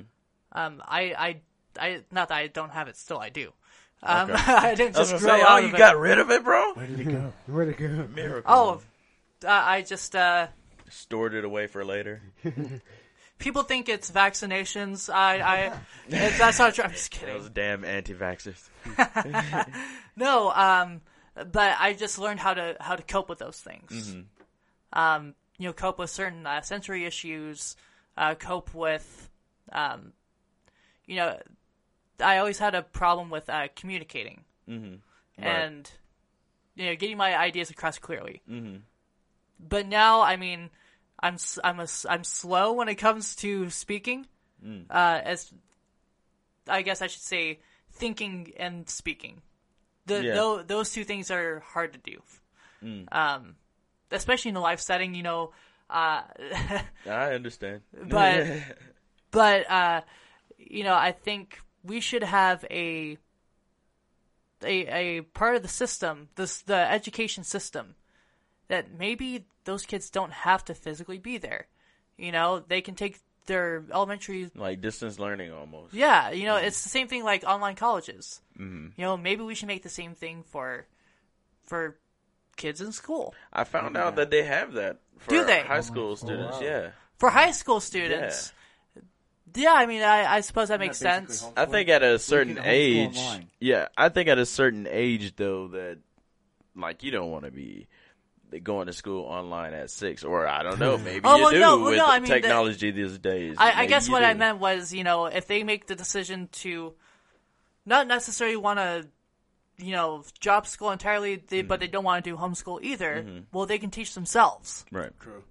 Um, I, I, I, not that I don't have it, still I do. Um, I didn't I was just gonna grow say, oh, you of it. got rid of it, bro. Where did it go? where'd it go? Miracle. Oh, uh, I just uh, stored it away for later. people think it's vaccinations. I, I, it, that's not true. I'm just kidding. Those damn anti-vaxxers. No, um, but I just learned how to how to cope with those things. Um, you know, cope with certain uh, sensory issues. Uh, cope with, um, you know, I always had a problem with uh, communicating and you know getting my ideas across clearly. Mm-hmm. But now, I mean, I'm I'm a I'm slow when it comes to speaking. Uh, as I guess I should say, thinking and speaking. The, Yeah. tho- those two things are hard to do. Um, especially in a live setting, you know. Uh, I understand. but but uh, you know, I think we should have a a a part of the system, this the education system, that maybe those kids don't have to physically be there. You know, they can take their elementary like distance learning almost. yeah, you know, it's the same thing like online colleges. Mm-hmm. You know, maybe we should make the same thing for for kids in school. I found out that they have that for Do they? high school students. Yeah, For high school students. Yeah, I mean, I, I suppose that makes basically sense. I think at a certain age. online. Yeah, I think at a certain age though that like you don't want to be going to school online at six, or I don't know, maybe Oh, you well, do no, well, with no, I mean, the- technology these days. I, I guess you what I meant was, you know, if they make the decision to not necessarily want to, you know, drop school entirely, they, but they don't want to do homeschool either, well, they can teach themselves. right? True.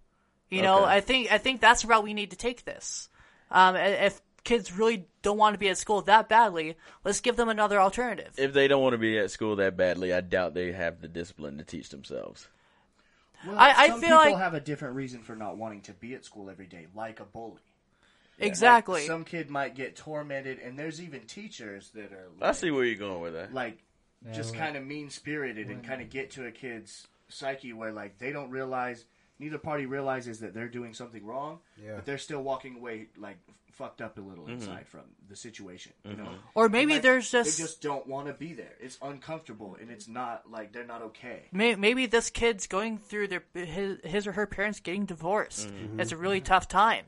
You know, Okay. I think I think that's the route we need to take this. Um, if kids really don't want to be at school that badly, let's give them another alternative. If they don't want to be at school that badly, I doubt they have the discipline to teach themselves. Well, I- I some feel people like- have a different reason for not wanting to be at school every day, like a bully. exactly. Some kid might get tormented, and there's even teachers that are Like, I see where you're going with that. like just well, kind of mean spirited and kind of get to a kid's psyche where like they don't realize neither party realizes that they're doing something wrong, Yeah. but they're still walking away like fucked up a little inside from the situation. You know, or maybe Like, there's just they just, just don't want to be there. It's uncomfortable, and it's not like they're not okay. may, maybe this kid's going through their his, his or her parents getting divorced. It's a really tough time,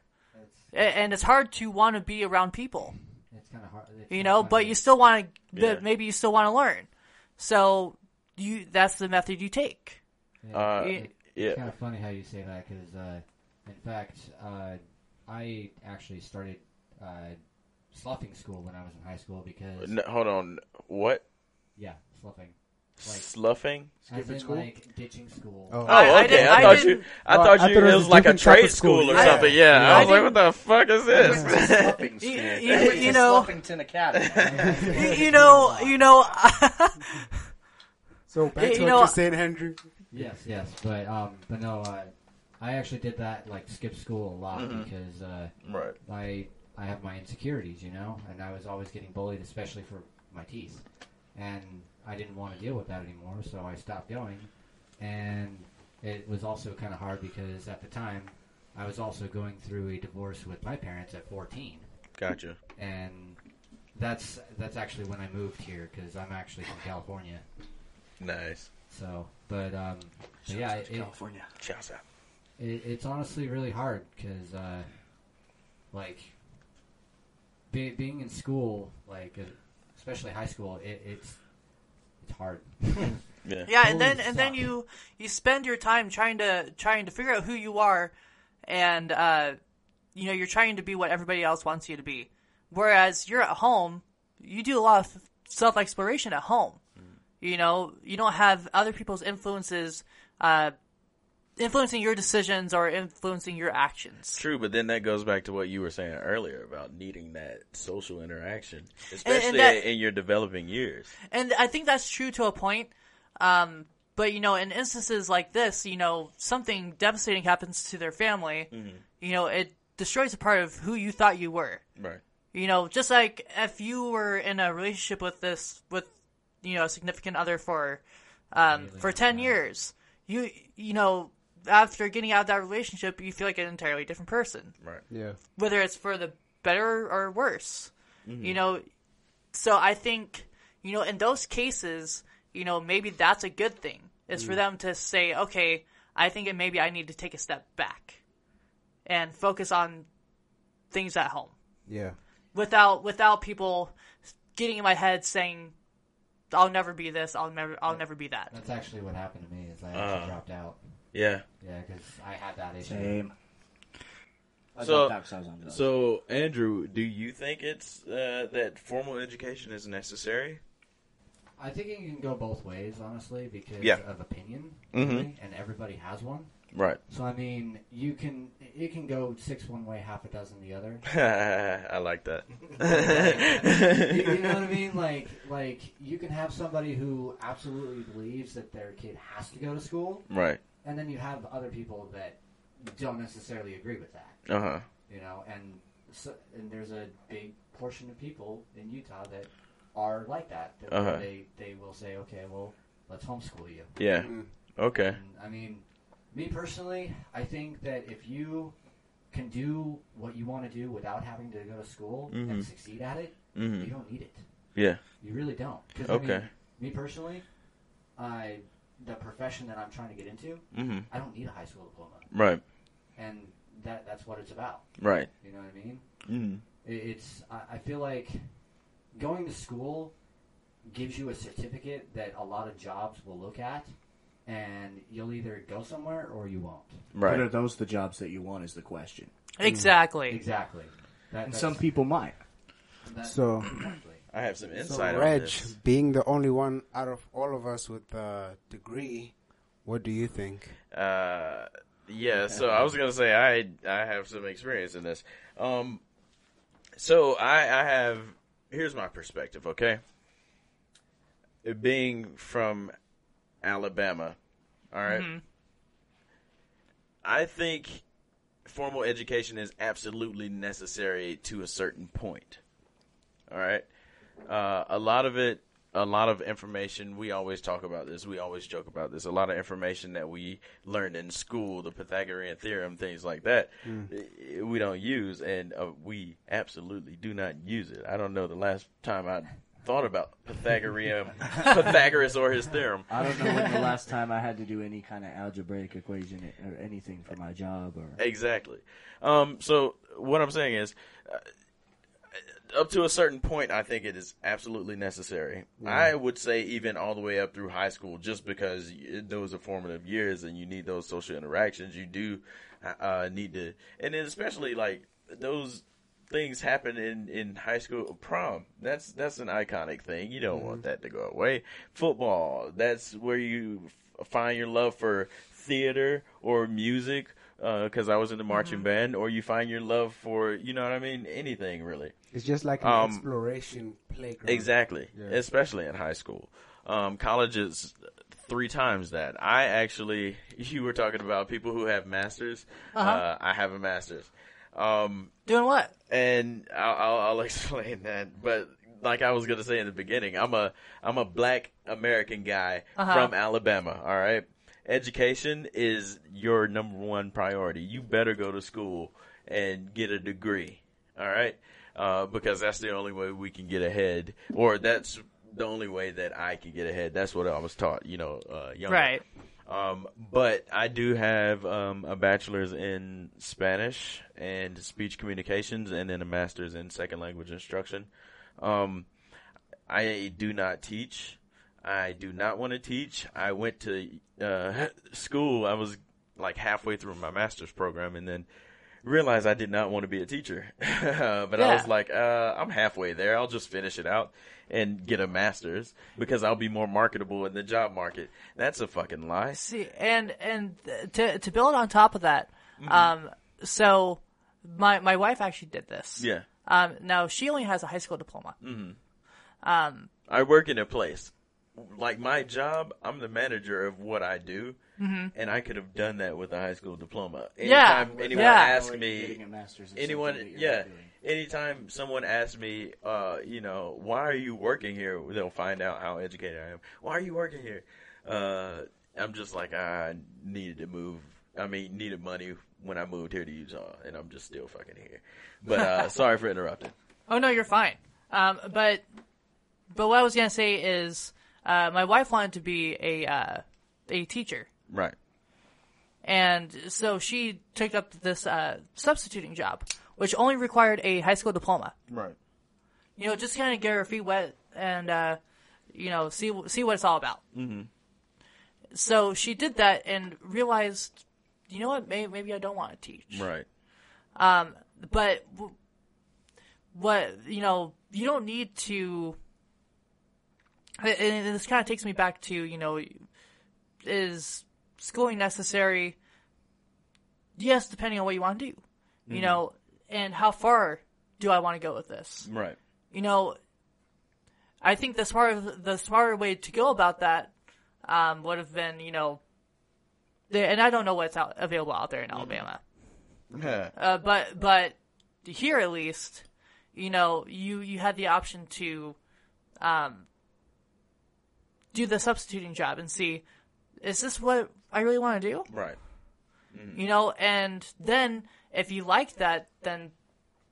A- and it's hard to want to be around people. It's kind kind of hard. it's you know, hard but you still want to, Yeah. maybe you still want to learn. So you, that's the method you take. yeah, Uh, it- yeah. It's kind of funny how you say that because, uh, in fact, uh, I actually started uh, sloughing school when I was in high school because N- hold on. What? yeah, sloughing. Like- Sloughing? Skipping in, school? like ditching school. Oh. Oh, I- I okay. I, I thought you. I thought I you. thought it it was was like a trade school. school or Yeah. something. Yeah. I I was like, what the fuck is I went to this? Sluffing school. You- you- went you to know- Sluffington Academy. you, you know, you know, So back You to what know- you're saying, Andrew. Yes, yes, but um, but no, uh, I actually did that like skip school a lot Mhm. because uh, right. I I have my insecurities, you know, and I was always getting bullied, especially for my teeth, and I didn't want to deal with that anymore, so I stopped going, and it was also kind of hard because at the time I was also going through a divorce with my parents at 14, Gotcha. and that's that's actually when I moved here because I'm actually from California, Nice. so but um, but yeah, it, California. Shouts out. It, it's honestly really hard because, uh, like, be, being in school, like, uh, especially high school, it, it's it's hard. Yeah. yeah, and then and then you you spend your time trying to trying to figure out who you are, and uh, you know you're trying to be what everybody else wants you to be. Whereas you're at home, you do a lot of self exploration at home. You know, you don't have other people's influences uh, influencing your decisions or influencing your actions. True, but then that goes back to what you were saying earlier about needing that social interaction, especially that- in your developing years. And I think that's true to a point. Um, but you know, in instances like this, you know, something devastating happens to their family. You know, it destroys a part of who you thought you were. Right. You know, just like if you were in a relationship with this with you know a significant other for um, Really for ten long years, you you know after getting out of that relationship, you feel like an entirely different person Right. Yeah. whether it's for the better or worse. You know, so I think, you know, in those cases, you know, maybe that's a good thing. Is for them to say, okay, I think it maybe I need to take a step back and focus on things at home Yeah. without without people getting in my head saying, "I'll never be this. I'll never. I'll never be that." That's actually what happened to me. Is I actually Uh. dropped out. Yeah. Yeah, because I had that issue. Same. I So- dropped out 'cause I was on. So, Andrew, do you think it's uh, that formal education is necessary? I think it can go both ways, honestly, because Yeah. of opinion, Mhm. really, and everybody has one. Right. So I mean, you can it can go six one way, half a dozen the other. I like that. you, you know what I mean? Like, like you can have somebody who absolutely believes that their kid has to go to school, right. And then you have other people that don't necessarily agree with that. Uh huh. You know, and so, and there's a big portion of people in Utah that are like that. that Uh-huh. They they will say, okay, well, let's homeschool you. Yeah. Okay. And, I mean, me personally, I think that if you can do what you want to do without having to go to school Mhm. and succeed at it, hmm you don't need it. Yeah. You really don't. Okay. I mean, me personally, I the profession that I'm trying to get into, hmm I don't need a high school diploma, Right. and that that's what it's about. Right. You know what I mean? hmm It, it's I, I feel like going to school gives you a certificate that a lot of jobs will look at, and you'll either go somewhere or you won't. But are those the jobs that you want? Is the question. Exactly. Exactly. That, And some people might. that- So- exactly. I have some So, insight on Reg, this. being the only one out of all of us with a degree, what do you think? Uh, yeah. So I was gonna say I I have some experience in this. Um, so I I have here's my perspective. Okay, being from Alabama, all right? Mhm. I think formal education is absolutely necessary to a certain point. All right. Uh, a lot of it, a lot of information. We always talk about this. We always joke about this. A lot of information that we learned in school, the Pythagorean theorem, things like that, i- we don't use, and uh, we absolutely do not use it. I don't know the last time I thought about Pythagorean, Pythagoras or his theorem. I don't know when the last time I had to do any kind of algebraic equation or anything for my job or. Exactly. Um, so what I'm saying is, uh, up to a certain point, I think it is absolutely necessary. I would say even all the way up through high school, just because those are formative years and you need those social interactions. You do uh, need to, and then especially like those things happen in in high school prom. That's that's an iconic thing. You don't want that to go away. Football. That's where you f- find your love for theater or music. Because I was in the marching band, or you find your love for, you know what I mean, anything really. It's just like an Um, exploration playground. Exactly, Yeah. especially in high school. Um, college is three times that. I actually, you were talking about people who have masters. uh Uh-huh. I have a master's, um, Doing what? and I'll, I'll, I'll explain that. But like I was gonna say in the beginning, I'm a I'm a black American guy Uh-huh. from Alabama. All right, education is your number one priority. You better go to school and get a degree. All right, uh, because that's the only way we can get ahead, or that's the only way that I can get ahead. That's what I was taught. You know, uh, young. Right. Um, but I do have um, a bachelor's in Spanish and speech communications, and then a master's in second language instruction. Um, I do not teach. I do not want to teach. I went to uh, school. I was like halfway through my master's program, and then realized I did not want to be a teacher. but I was like, uh, I'm halfway there. I'll just finish it out and get a master's because I'll be more marketable in the job market. That's a fucking lie. See, and and to to build on top of that, Mm-hmm. um, so my my wife actually did this. Yeah. Um, now she only has a high school diploma. Mm. Um, I work in a place. Like my job, I'm the manager of what I do, and I could have done that with a high school diploma. Mm-hmm. Yeah, anyone yeah. asks me, a master's in anyone, something that you're yeah, anytime someone asks me, uh, you know, why are you working here? They'll find out how educated I am. Why are you working here? Uh, I'm just like I needed to move. I mean, needed money when I moved here to Utah, and I'm just still fucking here. But uh, sorry for interrupting. oh no, you're fine. Um, but but what I was gonna say is, uh, my wife wanted to be a uh, a teacher. Right. And so she took up this uh, substituting job, which only required a high school diploma. Right. You know, just kind of get her feet wet and uh, you know see see what it's all about. Mm-hmm. So she did that and realized, you know what? Maybe, maybe I don't want to teach. Right. Um but w- what you know, you don't need to. And this kind of takes me back to you know, is schooling necessary? Yes, depending on what you want to do. You know, and how far do I want to go with this? Right. you know, I think the smarter the smarter way to go about that um, would have been, you know, and I don't know what's out, available out there in Alabama, Yeah. uh, but but here at least, you know, you you had the option to um, do the substituting job and see, is this what I really want to do? Right. You know, and then if you like that, then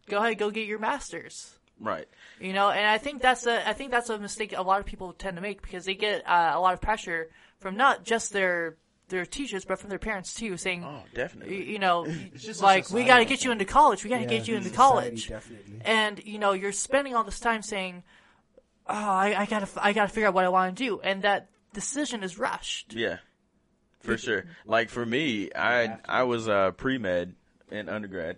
go ahead, go get your master's. Right. You know, and I think that's a I think that's a mistake a lot of people tend to make because they get uh, a lot of pressure from not just their their teachers but from their parents too, saying, Oh, definitely. you know, just like we got to get you into college, we got to Yeah, get you into society, college, Definitely. and you know you're spending all this time saying, oh, I, I gotta I gotta figure out what I want to do, and that decision is rushed. Yeah, for sure. Like for me, I I was uh, pre med in undergrad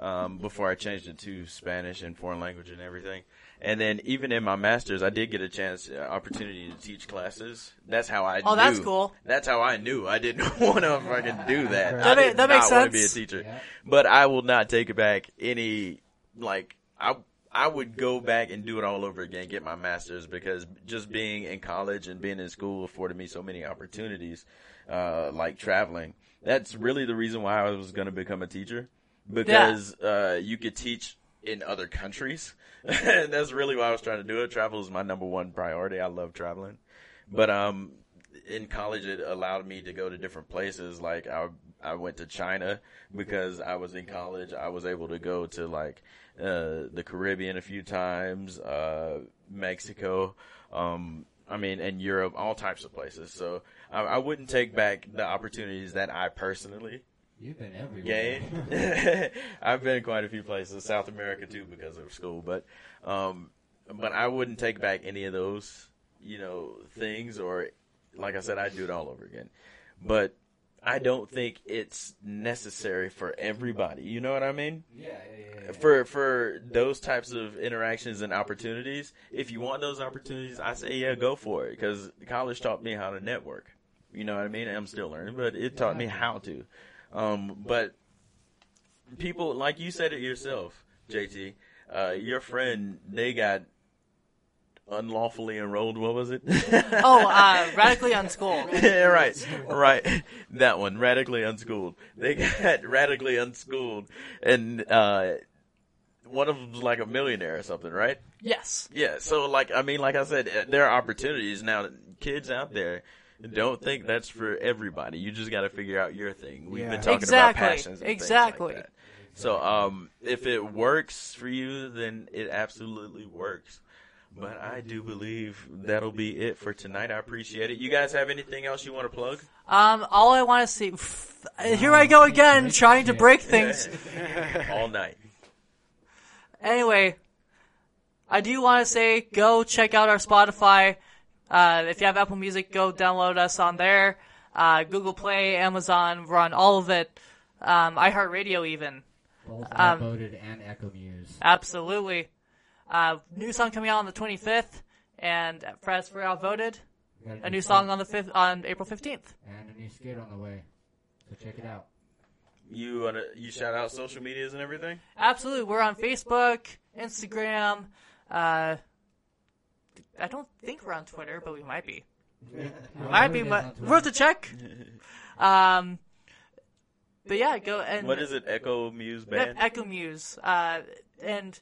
um, before I changed it to Spanish and foreign language and everything. And then even in my masters, I did get a chance, uh, opportunity to teach classes. That's how I. Oh, knew. that's cool. That's how I knew I didn't want to fucking do that. That I ma- did that makes not want to be a teacher, Yeah. but I will not take it back. Any like I. I would go back and do it all over again, get my master's because just being in college and being in school afforded me so many opportunities, uh, like traveling. That's really the reason why I was going to become a teacher because, uh, you could teach in other countries. and that's really why I was trying to do it. Travel is my number one priority. I love traveling. But, um, in college, it allowed me to go to different places. Like I, I went to China because I was in college. I was able to go to like uh, the Caribbean a few times, uh, Mexico, um, I mean, and Europe, all types of places. So I, I wouldn't take back the opportunities that I personally You've been everywhere. I've been quite a few places, South America too, because of school. But, um, but I wouldn't take back any of those, you know, things. Or, like I said, I'd do it all over again. But I don't think it's necessary for everybody. You know what I mean? Yeah, yeah, yeah. yeah. For for those types of interactions and opportunities, if you want those opportunities, I say yeah, go for it. Because college taught me how to network. You know what I mean? I'm still learning, but it taught me how to. Um, but people, like you said it yourself, JT, uh, your friend, they got unlawfully enrolled. What was it? Oh, uh, radically unschooled. yeah, right, right. That one, radically unschooled. They got radically unschooled, and uh, one of them's like a millionaire or something, right? Yes. Yeah. So, like, I mean, like I said, uh, there are opportunities now. Kids out there. Don't think that's for everybody. You just got to figure out your thing. We've Yeah. been talking Exactly, about passions, and exactly. like that. So, um, if it works for you, then it absolutely works. But I do believe that'll be it for tonight. I appreciate it. You guys have anything else you want to plug? Um, all I want to see. Here I go again, trying to break things. All night. Anyway, I do want to say go check out our Spotify. Uh, if you have Apple Music, go download us on there. Uh, Google Play, Amazon, we're on all of it. Um, iHeartRadio even. Both um, voted and Echo Muse. Absolutely. Uh, new song coming out on the 25th, and as for outvoted, We got a new song on the 5th, on April 15th. and a new skit on the way. So check it out. You wanna you shout out social medias and everything? Absolutely. We're on Facebook, Instagram. Uh, I don't think we're on Twitter, but we might be. Might be. But on Twitter. worth a check. Um, but yeah, go and What is it? Echo Muse Band. Echo Muse. Uh, and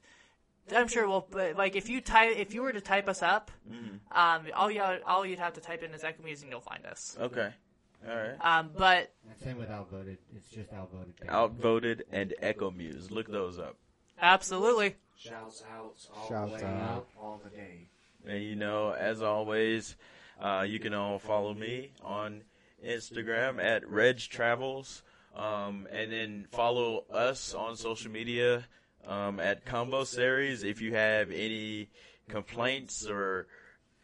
I'm sure. Well, but like if you type, if you were to type us up, um, all you all you'd have to type in is Echo Muse and you'll find us. Okay. All right. Um, but And same with outvoted. It's just outvoted. Outvoted and Echo Muse. Look those up. absolutely. Shouts out all Shouts the way, out. all the day. And you know, as always, uh, you can all follow me on Instagram at Reg Travels, um, and then follow us on social media um, at Combo Series. If you have any complaints or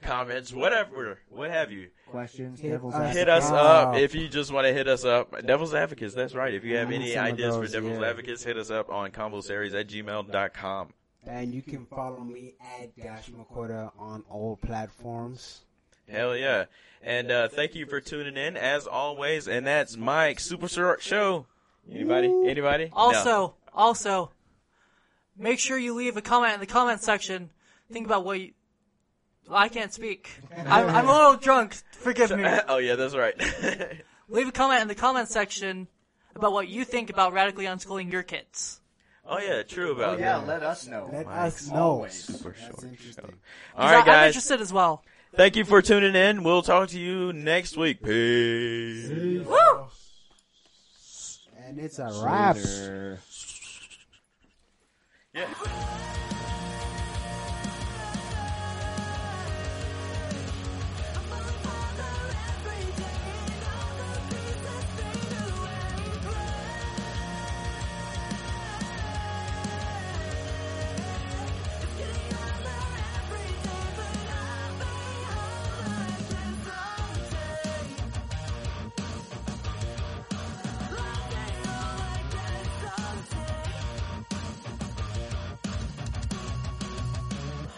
comments, whatever, what have you, Questions, Hit devil's us advocate. hit us Wow. up. If you just want to hit us up, Devil's Advocates. That's right. If you have any ideas those, for Devil's yeah. Advocates, hit us up on Combo Series at gmail.com. And you can follow me at Dash Makota on all platforms. Hell yeah. And uh, thank you for tuning in as always. And that's Mike Super Short Show. Anybody? Anybody? No. Also, also, make sure you leave a comment in the comment section. Think about what you. Well, I can't speak. I'm, I'm a little drunk. Forgive me. oh yeah, that's right. Leave a comment in the comment section about what you think about radically unschooling your kids. oh yeah, true Oh about yeah, that. let us know. Let Mike, us know. always. Super That's short interesting. All 'Cause right, I- I'm interested as well. Thank you for tuning in. We'll talk to you next week. Peace. Woo! And it's a wrap. 耶。